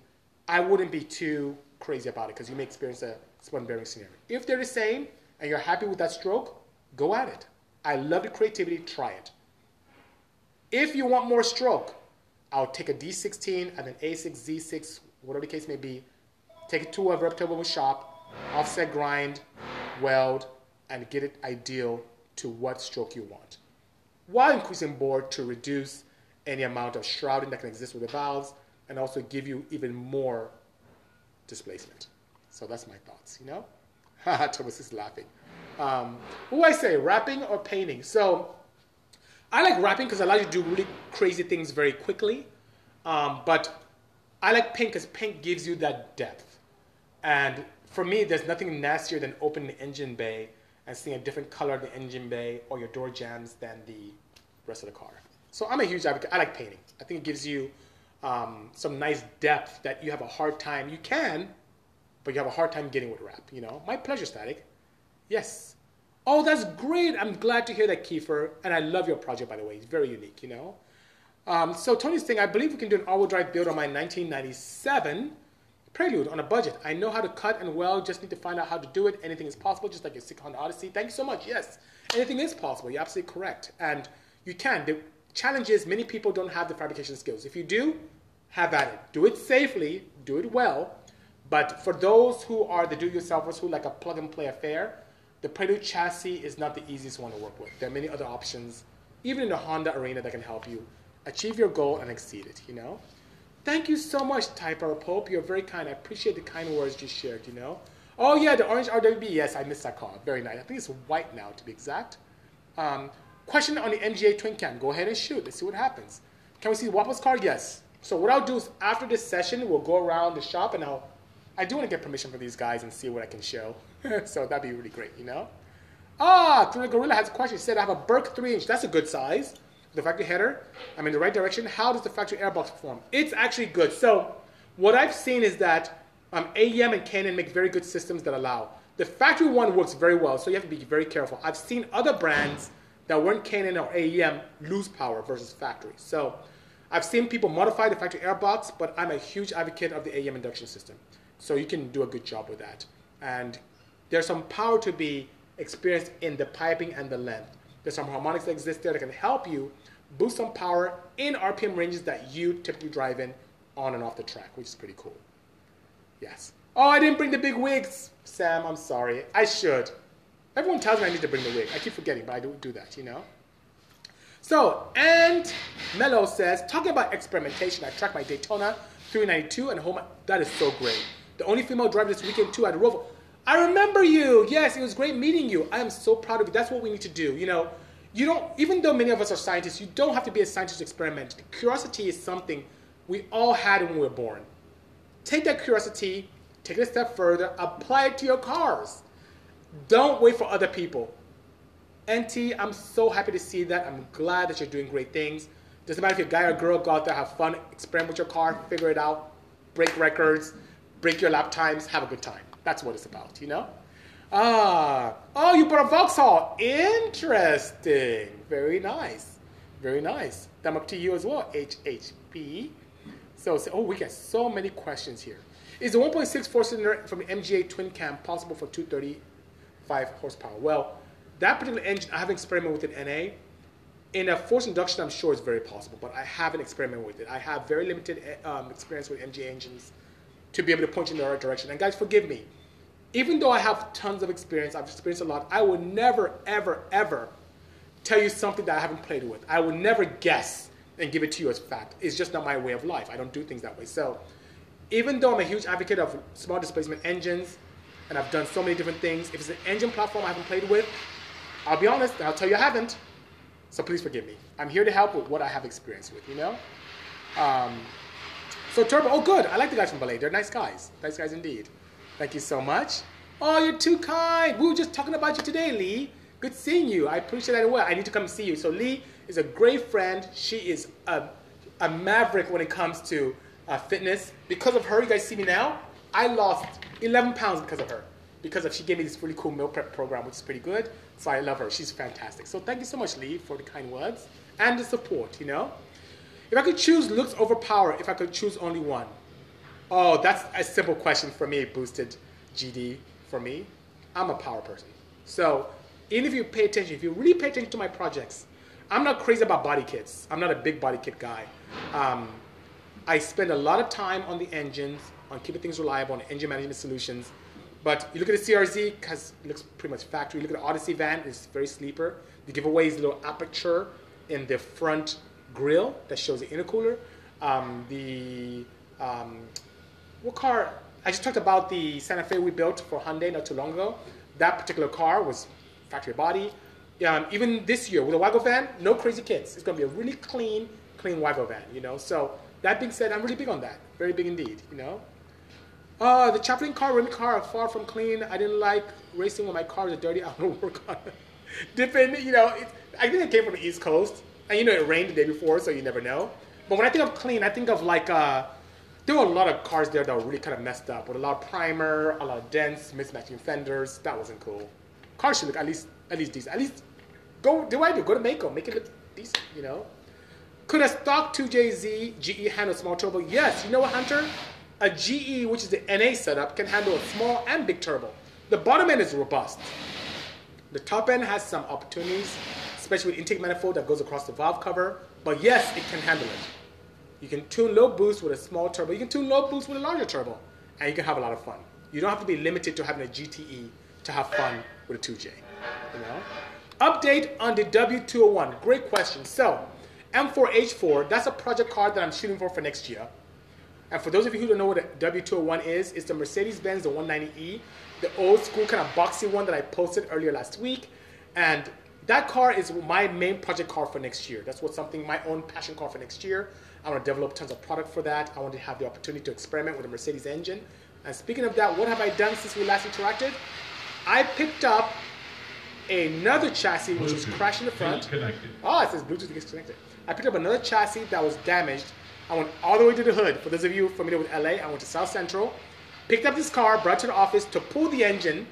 Speaker 1: I wouldn't be too crazy about it because you may experience a spun bearing scenario. If they're the same and you're happy with that stroke, go at it. I love the creativity, try it. If you want more stroke, I'll take a D16 and an A6, Z6, whatever the case may be, take it to a reputable shop, offset grind, weld, and get it ideal to what stroke you want. While increasing bore to reduce any amount of shrouding that can exist with the valves and also give you even more displacement. So that's my thoughts, you know? Thomas is laughing. Um, what do I say, wrapping or painting? So I like wrapping because it allows you to do really crazy things very quickly. Um, but I like paint because paint gives you that depth. And for me, there's nothing nastier than opening the engine bay and seeing a different color in the engine bay or your door jams than the rest of the car. So I'm a huge advocate. I like painting. I think it gives you um, some nice depth that you have a hard time. You can, but you have a hard time getting with wrap. You know, my pleasure static. Yes. Oh, that's great. I'm glad to hear that, Kiefer. And I love your project, by the way. It's very unique, you know. Um, so Tony's saying, I believe we can do an all-wheel drive build on my 1997 Prelude on a budget. I know how to cut and weld, just need to find out how to do it. Anything is possible, just like your 600 Odyssey. Thank you so much. Yes, anything is possible. You're absolutely correct. And you can. The challenge is many people don't have the fabrication skills. If you do, have at it. Do it safely, do it well. But for those who are the do-it-yourselfers who like a plug-and-play affair, the Prelude chassis is not the easiest one to work with. There are many other options, even in the Honda arena, that can help you achieve your goal and exceed it, you know? Thank you so much, Typer Pope. You're very kind. I appreciate the kind words you shared, you know? Oh, yeah, the orange RWB. Yes, I missed that car. Very nice. I think it's white now, to be exact. Um, question on the MGA twin cam. Go ahead and shoot. Let's see what happens. Can we see Wapa's car? Yes. So what I'll do is after this session, we'll go around the shop and I'll, I do want to get permission from these guys and see what I can show. so that'd be really great, you know? Ah, the Gorilla has a question. He said, I have a Burke 3 inch. That's a good size the factory header, I'm in the right direction. How does the factory airbox perform? It's actually good. So what I've seen is that um, AEM and K&N make very good systems that allow. The factory one works very well, so you have to be very careful. I've seen other brands that weren't K&N or AEM lose power versus factory. So I've seen people modify the factory airbox, but I'm a huge advocate of the AEM induction system. So you can do a good job with that. And there's some power to be experienced in the piping and the length. There's some harmonics that exist there that can help you boost some power in RPM ranges that you typically drive in on and off the track, which is pretty cool. Yes. Oh, I didn't bring the big wigs. Sam, I'm sorry. I should. Everyone tells me I need to bring the wig. I keep forgetting, but I don't do that, you know? So, and Mello says, talking about experimentation, I tracked my Daytona 392 and home. That is so great. The only female driver this weekend, too, at Roval. I remember you. Yes, it was great meeting you. I am so proud of you. That's what we need to do. You know, you don't, even though many of us are scientists, you don't have to be a scientist to experiment. Curiosity is something we all had when we were born. Take that curiosity, take it a step further, apply it to your cars. Don't wait for other people. NT, I'm so happy to see that. I'm glad that you're doing great things. Doesn't matter if you're a guy or girl, go out there, have fun, experiment with your car, figure it out, break records, break your lap times, have a good time. That's what it's about, you know? Ah, oh, you brought a Vauxhall. Interesting. Very nice. Very nice. Thumb up to you as well, HHP. So, so, oh, we get so many questions here. Is the 1.6 four cylinder from the MGA twin cam possible for 235 horsepower? Well, that particular engine, I haven't experimented with it NA. In a forced induction, I'm sure it's very possible, but I haven't experimented with it. I have very limited um, experience with MGA engines to be able to point you in the right direction. And guys, forgive me even though I have tons of experience, I've experienced a lot, I will never, ever, ever tell you something that I haven't played with. I will never guess and give it to you as fact. It's just not my way of life. I don't do things that way. So even though I'm a huge advocate of small displacement engines, and I've done so many different things, if it's an engine platform I haven't played with, I'll be honest, and I'll tell you I haven't. So please forgive me. I'm here to help with what I have experience with, you know? Um, so Turbo, oh good. I like the guys from Ballet. They're nice guys. Nice guys indeed. Thank you so much. Oh, you're too kind. We were just talking about you today, Lee. Good seeing you. I appreciate that well. I need to come see you. So Lee is a great friend. She is a, a maverick when it comes to uh, fitness. Because of her, you guys see me now. I lost 11 pounds because of her. Because of she gave me this really cool meal prep program, which is pretty good. So I love her. She's fantastic. So thank you so much, Lee, for the kind words and the support. You know, if I could choose looks over power, if I could choose only one, Oh, that's a simple question for me, boosted GD for me. I'm a power person. So even if you pay attention, if you really pay attention to my projects, I'm not crazy about body kits. I'm not a big body kit guy. Um, I spend a lot of time on the engines, on keeping things reliable, on engine management solutions. But you look at the CRZ, because it looks pretty much factory. You look at the Odyssey van, it's very sleeper. The giveaway is a little aperture in the front grill that shows the intercooler. Um, the um, what car? I just talked about the Santa Fe we built for Hyundai not too long ago. That particular car was factory body. Um, even this year with a Wago van, no crazy kids. It's going to be a really clean, clean Wago van, you know. So that being said, I'm really big on that. Very big indeed, you know. Uh, the Chaplin car, Remy car are far from clean. I didn't like racing when my cars are dirty. I want to work on it. Different, you know, it, I think it came from the East Coast. And you know, it rained the day before, so you never know. But when I think of clean, I think of like, uh, there were a lot of cars there that were really kind of messed up with a lot of primer, a lot of dents, mismatching fenders. That wasn't cool. Cars should look at least, at least decent. At least, go, do I do? Go to Maaco, make it look decent, you know? Could a stock 2JZ GE handle small turbo? Yes. You know what, Hunter? A GE, which is the NA setup, can handle a small and big turbo. The bottom end is robust. The top end has some opportunities, especially with intake manifold that goes across the valve cover. But yes, it can handle it. You can tune low boost with a small turbo. You can tune low boost with a larger turbo, and you can have a lot of fun. You don't have to be limited to having a GTE to have fun with a 2J. You know. Update on the W201. Great question. So, M4H4. That's a project car that I'm shooting for for next year. And for those of you who don't know what a W201 is, it's the Mercedes-Benz, the 190E, the old school kind of boxy one that I posted earlier last week. And that car is my main project car for next year. That's what something, my own passion car for next year. I want to develop tons of product for that. I want to have the opportunity to experiment with a Mercedes engine. And speaking of that, what have I done since we last interacted? I picked up another chassis which was crashed in the front.
Speaker 2: Disconnected.
Speaker 1: Oh, ah, it says Bluetooth disconnected. I picked up another chassis that was damaged. I went all the way to the hood. For those of you familiar with LA, I went to South Central, picked up this car, brought it to the office to pull the engine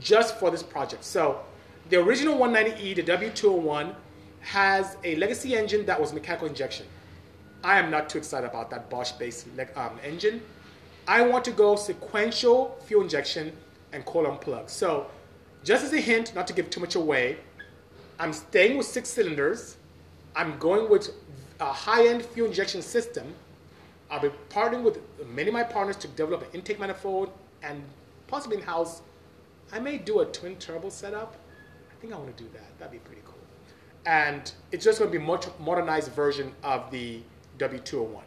Speaker 1: just for this project. So the original 190E, the W201, has a legacy engine that was mechanical injection. I am not too excited about that Bosch-based um, engine. I want to go sequential fuel injection and coil on plug. So just as a hint, not to give too much away, I'm staying with six cylinders. I'm going with a high-end fuel injection system. I'll be partnering with many of my partners to develop an intake manifold and possibly in-house. I may do a twin turbo setup. I think I want to do that. That'd be pretty cool. And it's just going to be a much modernized version of the W201.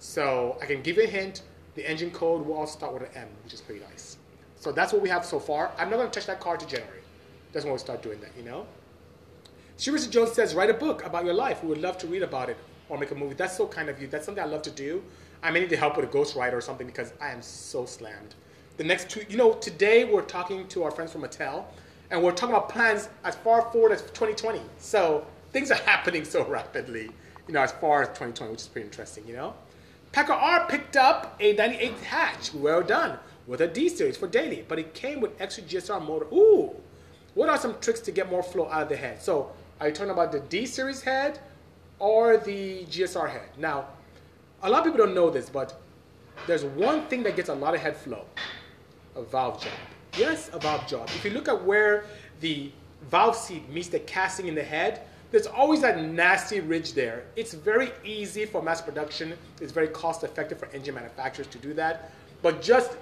Speaker 1: So I can give you a hint. The engine code will also start with an M, which is pretty nice. So that's what we have so far. I'm not going to touch that car to January. That's when we'll start doing that, you know? Shirisa Jones says, write a book about your life. We would love to read about it or make a movie. That's so kind of you. That's something I love to do. I may need to help with a ghostwriter or something because I am so slammed. The next two, you know, today we're talking to our friends from Mattel and we're talking about plans as far forward as 2020. So things are happening so rapidly, you know, as far as 2020, which is pretty interesting, you know? Packer R picked up a 98 hatch, well done, with a D series for daily, but it came with extra GSR motor. Ooh, what are some tricks to get more flow out of the head? So, are you talking about the D series head or the GSR head? Now, a lot of people don't know this, but there's one thing that gets a lot of head flow a valve job. Yes, valve job. If you look at where the valve seat meets the casting in the head, there's always that nasty ridge there. It's very easy for mass production. It's very cost effective for engine manufacturers to do that. But just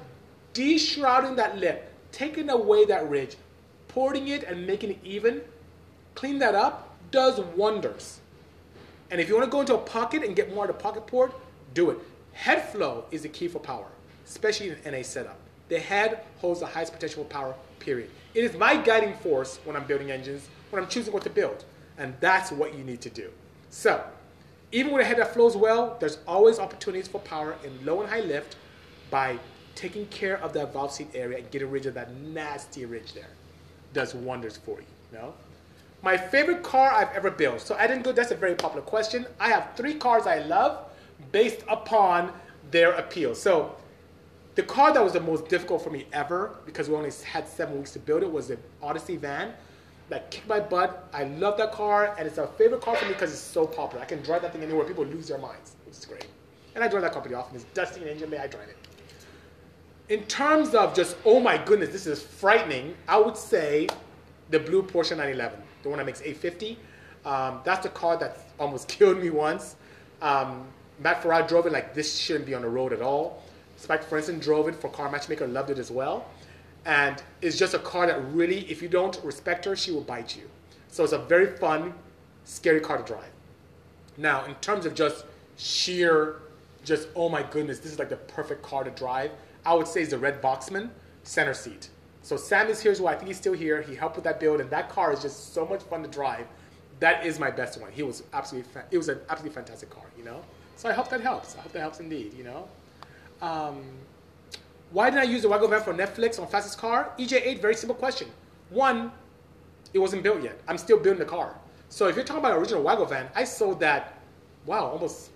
Speaker 1: deshrouding that lip, taking away that ridge, porting it and making it even, clean that up, does wonders. And if you want to go into a pocket and get more of the pocket port, do it. Head flow is the key for power, especially in an NA setup. The head holds the highest potential power, period. It is my guiding force when I'm building engines, when I'm choosing what to build. And that's what you need to do. So, even with a head that flows well, there's always opportunities for power in low and high lift by taking care of that valve seat area and getting rid of that nasty ridge there. Does wonders for you, you know? My favorite car I've ever built. So I didn't go, that's a very popular question. I have three cars I love based upon their appeal. So the car that was the most difficult for me ever, because we only had seven weeks to build it, was the Odyssey van that kicked my butt. I love that car, and it's a favorite car for me because it's so popular. I can drive that thing anywhere. People lose their minds, which is great. And I drive that company often. It's dusty and engine bay. I drive it. In terms of just, oh my goodness, this is frightening, I would say the blue Porsche 911, the one that makes 850. Um, that's the car that almost killed me once. Um, Matt Farah drove it like this shouldn't be on the road at all. Spike Feresten drove it for Car Matchmaker, loved it as well. And it's just a car that really, if you don't respect her, she will bite you. So it's a very fun, scary car to drive. Now, in terms of just sheer, just oh my goodness, this is like the perfect car to drive, I would say is the Red Boxman center seat. So Sam is here as well. I think he's still here. He helped with that build, and that car is just so much fun to drive. That is my best one. He was absolutely, fa- it was an absolutely fantastic car, you know. So I hope that helps. I hope that helps indeed, you know. Um, Why did I use the Wago van for Netflix on fastest car? EJ8, very simple question. One, it wasn't built yet. I'm still building the car. So if you're talking about original Wago van, I sold that, wow, almost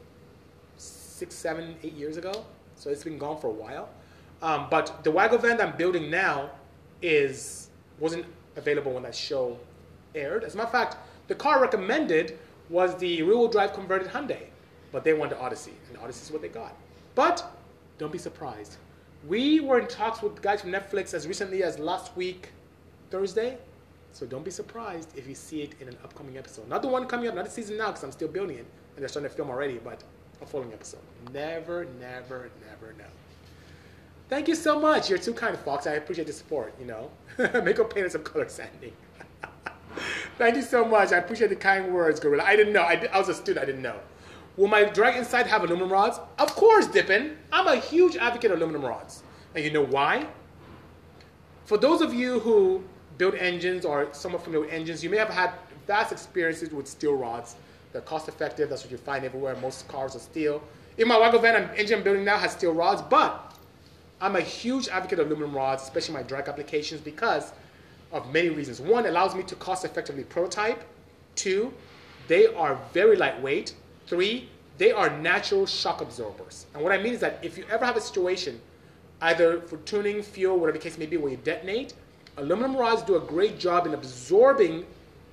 Speaker 1: six, seven, eight years ago. So it's been gone for a while. Um, but the Wago van I'm building now is wasn't available when that show aired. As a matter of fact, the car recommended was the rear-wheel drive converted Hyundai, but they wanted Odyssey, and Odyssey is what they got. But don't be surprised. We were in talks with guys from Netflix as recently as last week, Thursday. So don't be surprised if you see it in an upcoming episode. Not the one coming up, not the season now, because I'm still building it, and they're starting to film already, but a following episode. Never, never, never know. Thank you so much. You're too kind, Fox. I appreciate the support, you know. Makeup paint and some color sanding. Thank you so much. I appreciate the kind words, Gorilla. I didn't know. I, I was a student. I didn't know. Will my drag Insight have aluminum rods? Of course, Dippin. I'm a huge advocate of aluminum rods. And you know why? For those of you who build engines or somewhat familiar with engines, you may have had vast experiences with steel rods. They're cost effective. That's what you find everywhere. Most cars are steel. In my Wago van, an engine I'm building now has steel rods, but I'm a huge advocate of aluminum rods, especially my drag applications, because of many reasons. One, allows me to cost effectively prototype. Two, they are very lightweight. Three, they are natural shock absorbers. And what I mean is that if you ever have a situation, either for tuning, fuel, whatever the case may be, where you detonate, aluminum rods do a great job in absorbing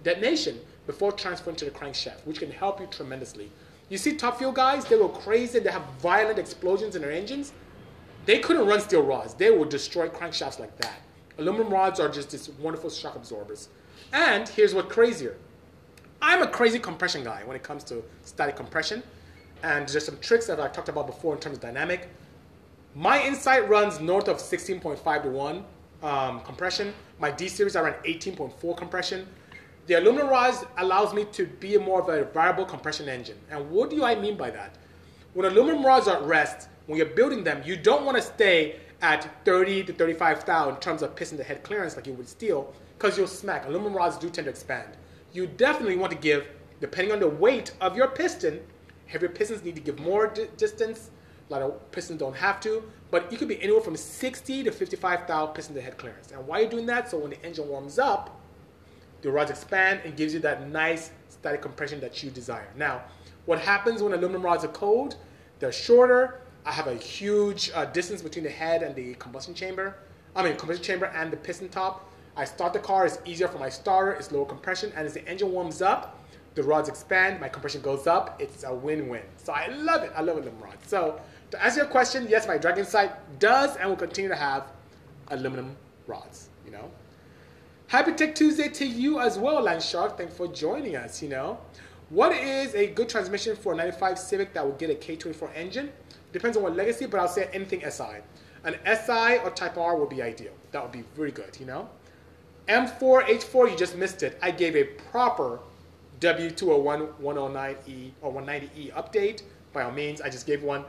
Speaker 1: detonation before transferring to the crankshaft, which can help you tremendously. You see top fuel guys, they go crazy, they have violent explosions in their engines. They couldn't run steel rods. They would destroy crankshafts like that. Aluminum rods are just these wonderful shock absorbers. And here's what crazier. I'm a crazy compression guy when it comes to static compression. And there's some tricks that I talked about before in terms of dynamic. My Insight runs north of 16.5 to 1 um, compression. My D series I run 18.4 compression. The aluminum rods allows me to be more of a variable compression engine. And what do I mean by that? When aluminum rods are at rest, when you're building them, you don't want to stay at 30 to 35 thou in terms of piston to head clearance like you would steel, because you'll smack. Aluminum rods do tend to expand. You definitely want to give, depending on the weight of your piston, heavier pistons need to give more di- distance. A lot of pistons don't have to, but you could be anywhere from 60 to 55 thou piston to head clearance. And why are you doing that? So when the engine warms up, the rods expand and gives you that nice static compression that you desire. Now, what happens when aluminum rods are cold? They're shorter, I have a huge uh, distance between the head and the combustion chamber. I mean, combustion chamber and the piston top. I start the car, it's easier for my starter, it's lower compression, and as the engine warms up, the rods expand, my compression goes up, it's a win-win. So I love it, I love aluminum rods. So to answer your question, yes, my drag Insight does and will continue to have aluminum rods, you know. Happy Tech Tuesday to you as well, Landshark. Thanks for joining us, you know. What is a good transmission for a 95 Civic that will get a K24 engine? Depends on what legacy, but I'll say anything SI. An SI or Type R would be ideal. That would be very good, you know? M4, H4, you just missed it. I gave a proper W201 109E or 190E update. By all means, I just gave one.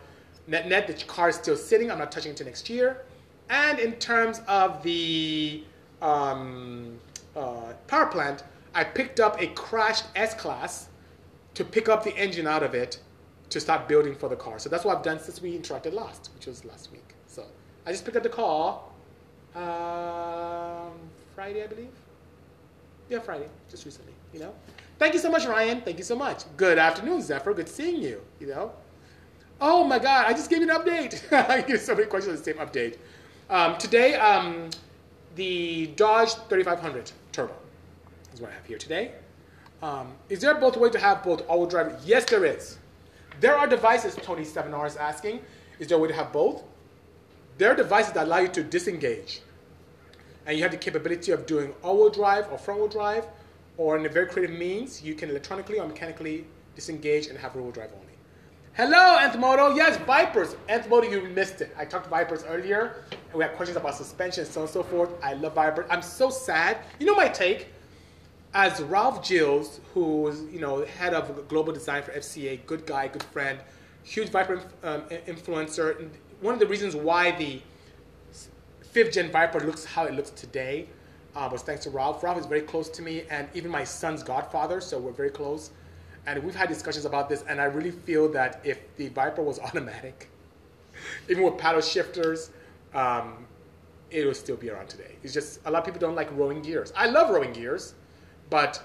Speaker 1: Net net, the car is still sitting. I'm not touching it until next year. And in terms of the um, uh, power plant, I picked up a crashed S-Class to pick up the engine out of it to start building for the car. So that's what I've done since we interacted last, which was last week. So I just picked up the car um, Friday, I believe. Yeah, Friday, just recently. You know. Thank you so much, Ryan. Thank you so much. Good afternoon, Zephyr. Good seeing you. You know. Oh my God! I just gave you an update. I get so many questions on the same update. Um, today, um, the Dodge 3500 Turbo is what I have here today. Um, is there both a way to have both all-wheel drive? Yes, there is. There are devices, Tony 7R is asking, is there a way to have both? There are devices that allow you to disengage. And you have the capability of doing all-wheel drive or front-wheel drive, or in a very creative means, you can electronically or mechanically disengage and have rear-wheel drive only. Hello, Anthmoto. Yes, Vipers. Anthmoto, you missed it. I talked to Vipers earlier, and we had questions about suspension so on and so forth. I love Vipers. I'm so sad. You know my take? as Ralph Gilles, who's you know head of global design for FCA, good guy, good friend, huge Viper um, influencer. One of the reasons why the fifth gen Viper looks how it looks today uh, was thanks to Ralph. Ralph is very close to me, and even my son's godfather, so we're very close. And we've had discussions about this, and I really feel that if the Viper was automatic, even with paddle shifters, um, it will still be around today. It's just a lot of people don't like rowing gears. I love rowing gears, but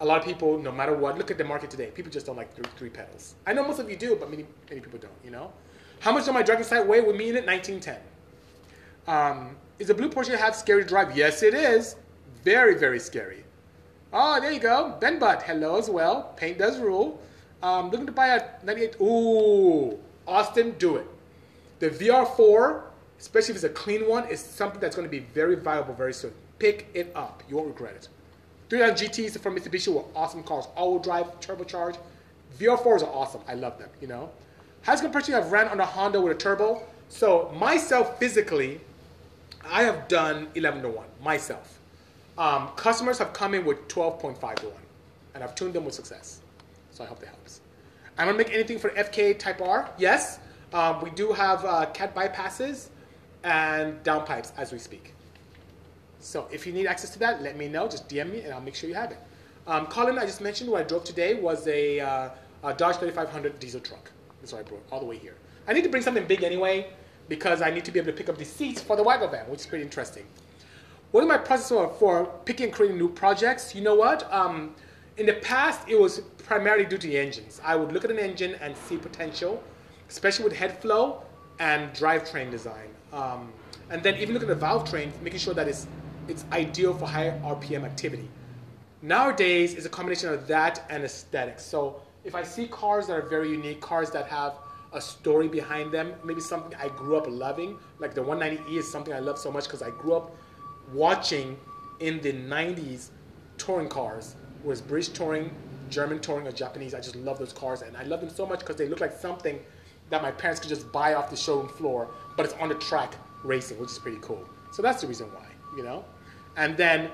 Speaker 1: a lot of people, no matter what, look at the market today. People just don't like three, three pedals. I know most of you do, but many many people don't. You know, how much does my drag Insight weigh with me in it? 1910. Um, is the blue Porsche have scary drive? Yes, it is. Very very scary. Oh, there you go. Ben Butt, hello as well. Paint does rule. Um, looking to buy a 98. Ooh, Austin, do it. The VR4, especially if it's a clean one, is something that's going to be very viable very soon. Pick it up. You won't regret it. 300 GTs from Mitsubishi were awesome cars. All-wheel drive, turbocharged. VR4s are awesome. I love them, you know. Has compression I've ran on a Honda with a turbo. So myself physically, I have done 11 to 1 myself. Um, customers have come in with 12.5 to 1, and I've tuned them with success. So I hope that helps. I'm gonna make anything for FK Type R. Yes, um, we do have uh, cat bypasses and downpipes as we speak. So if you need access to that, let me know. Just DM me and I'll make sure you have it. Um, Colin, I just mentioned what I drove today was a, uh, a Dodge 3500 diesel truck. That's what I brought all the way here. I need to bring something big anyway because I need to be able to pick up the seats for the Wago van, which is pretty interesting. What is my process for picking and creating new projects? You know what? Um, in the past, it was primarily due to the engines. I would look at an engine and see potential, especially with head flow and drivetrain design. Um, and then even look at the valve train, making sure that it's, it's ideal for high RPM activity. Nowadays, it's a combination of that and aesthetics. So if I see cars that are very unique, cars that have a story behind them, maybe something I grew up loving, like the 190E is something I love so much because I grew up watching in the 90s touring cars, was British touring, German touring, or Japanese. I just love those cars, and I love them so much because they look like something that my parents could just buy off the showroom floor, but it's on the track racing, which is pretty cool. So that's the reason why, you know? And then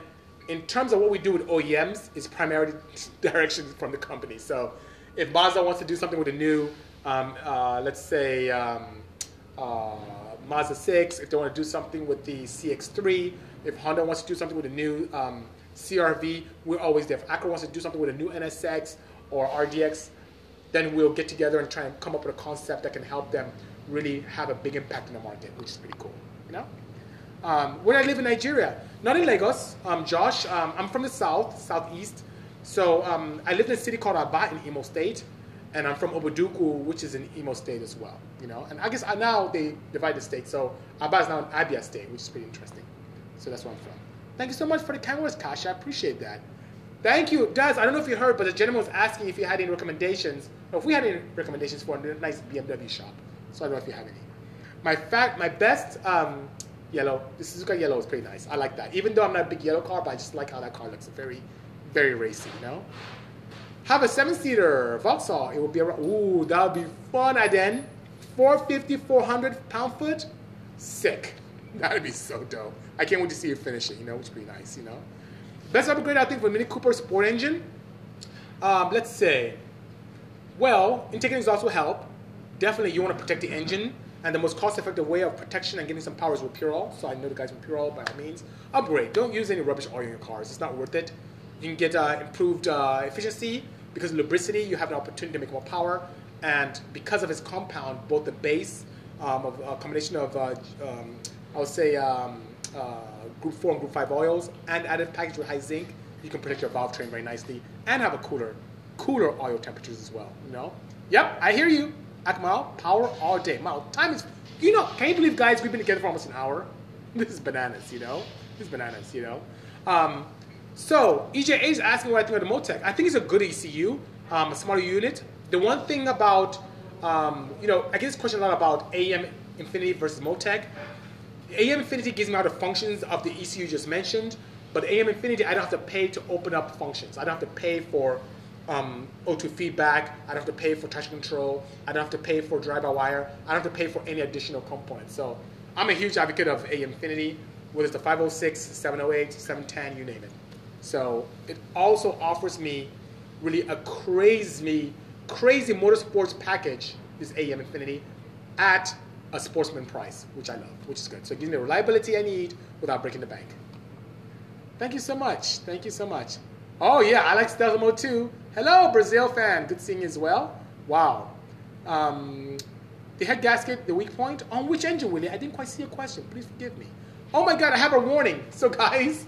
Speaker 1: in terms of what we do with OEMs, is primarily direction from the company. So if Mazda wants to do something with a new, um, uh, let's say, um, uh, Mazda 6, if they want to do something with the CX3, if Honda wants to do something with a new um, CRV, we're always there. If Acura wants to do something with a new NSX or RDX, then we'll get together and try and come up with a concept that can help them really have a big impact in the market, which is pretty cool. You know? Um, where I live in Nigeria, not in Lagos. Um, Josh, um, I'm from the south, southeast. So um, I live in a city called Aba in Imo State, and I'm from Obuduku, which is in Imo State as well. You know, and I guess uh, now they divide the state. So Aba is now Abia State, which is pretty interesting. So that's where I'm from. Thank you so much for the kind words, Kasha. I appreciate that. Thank you. Daz, I don't know if you heard, but the gentleman was asking if you had any recommendations, or if we had any recommendations for a nice BMW shop. So I don't know if you have any. My fact, my best um, yellow, the Suzuka yellow is pretty nice. I like that. Even though I'm not a big yellow car, but I just like how that car looks. Very, very racy, you know? Have a seven-seater Vauxhall. It would be around, ooh, that would be fun, Aden. 450, 400 pound foot? Sick. That'd be so dope. I can't wait to see you finish it, you know, which would be nice, you know? Best upgrade, I think, for Mini Cooper Sport Engine. Um, let's say, well, intake and exhaust will help. Definitely, you want to protect the engine, and the most cost-effective way of protection and getting some power is with Pure Oil. So I know the guys from Pure Oil, by all means, upgrade. Don't use any rubbish oil in your cars. It's not worth it. You can get uh, improved uh, efficiency because lubricity. You have an opportunity to make more power, and because of its compound, both the base um, of a combination of, uh, um, I would say, um, uh, group 4 and group 5 oils and added package with high zinc, you can protect your valve train very nicely and have a cooler, cooler oil temperatures as well, you know? Yep, I hear you. Akmal, power all day. Mal, time is, you know, can you believe, guys, we've been together for almost an hour? This is bananas, you know? This is bananas, you know? Um, so, EJA is asking what I think of the Motec. I think it's a good ECU, um, a smaller unit. The one thing about, um, you know, I get this question a lot about AEM Infinity versus Motec. AEM Infinity gives me all the functions of the ECU just mentioned, but AEM Infinity, I don't have to pay to open up functions. I don't have to pay for um, O2 feedback. I don't have to pay for touch control. I don't have to pay for drive-by-wire. I don't have to pay for any additional components. So I'm a huge advocate of AM Infinity, whether it's the 506, 708, 710, you name it. So it also offers me really a crazy, crazy motorsports package, this AEM Infinity, at a sportsman price, which I love, which is good. So it gives me the reliability I need without breaking the bank. Thank you so much. Thank you so much. Oh yeah, Alex mode too. Hello, Brazil fan. Good seeing you as well. Wow. Um, The head gasket, the weak point. On which engine, Willie? I didn't quite see your question. Please forgive me. Oh my God, I have a warning. So guys,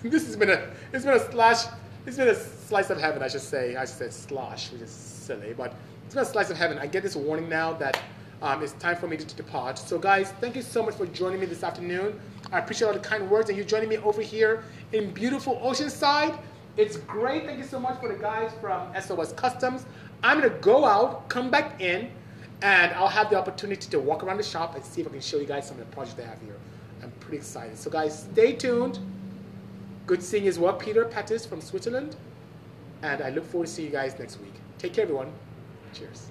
Speaker 1: this has been a it's been a slash it's been a slice of heaven, I should say. I said slosh, which is silly, but it's been a slice of heaven. I get this warning now that um, it's time for me to depart. So guys, thank you so much for joining me this afternoon. I appreciate all the kind words and you joining me over here in beautiful Oceanside. It's great. Thank you so much for the guys from SOS Customs. I'm gonna go out, come back in, and I'll have the opportunity to walk around the shop and see if I can show you guys some of the projects they have here. I'm pretty excited. So guys, stay tuned. Good seeing you as well, Peter Pattis from Switzerland. And I look forward to seeing you guys next week. Take care, everyone. Cheers.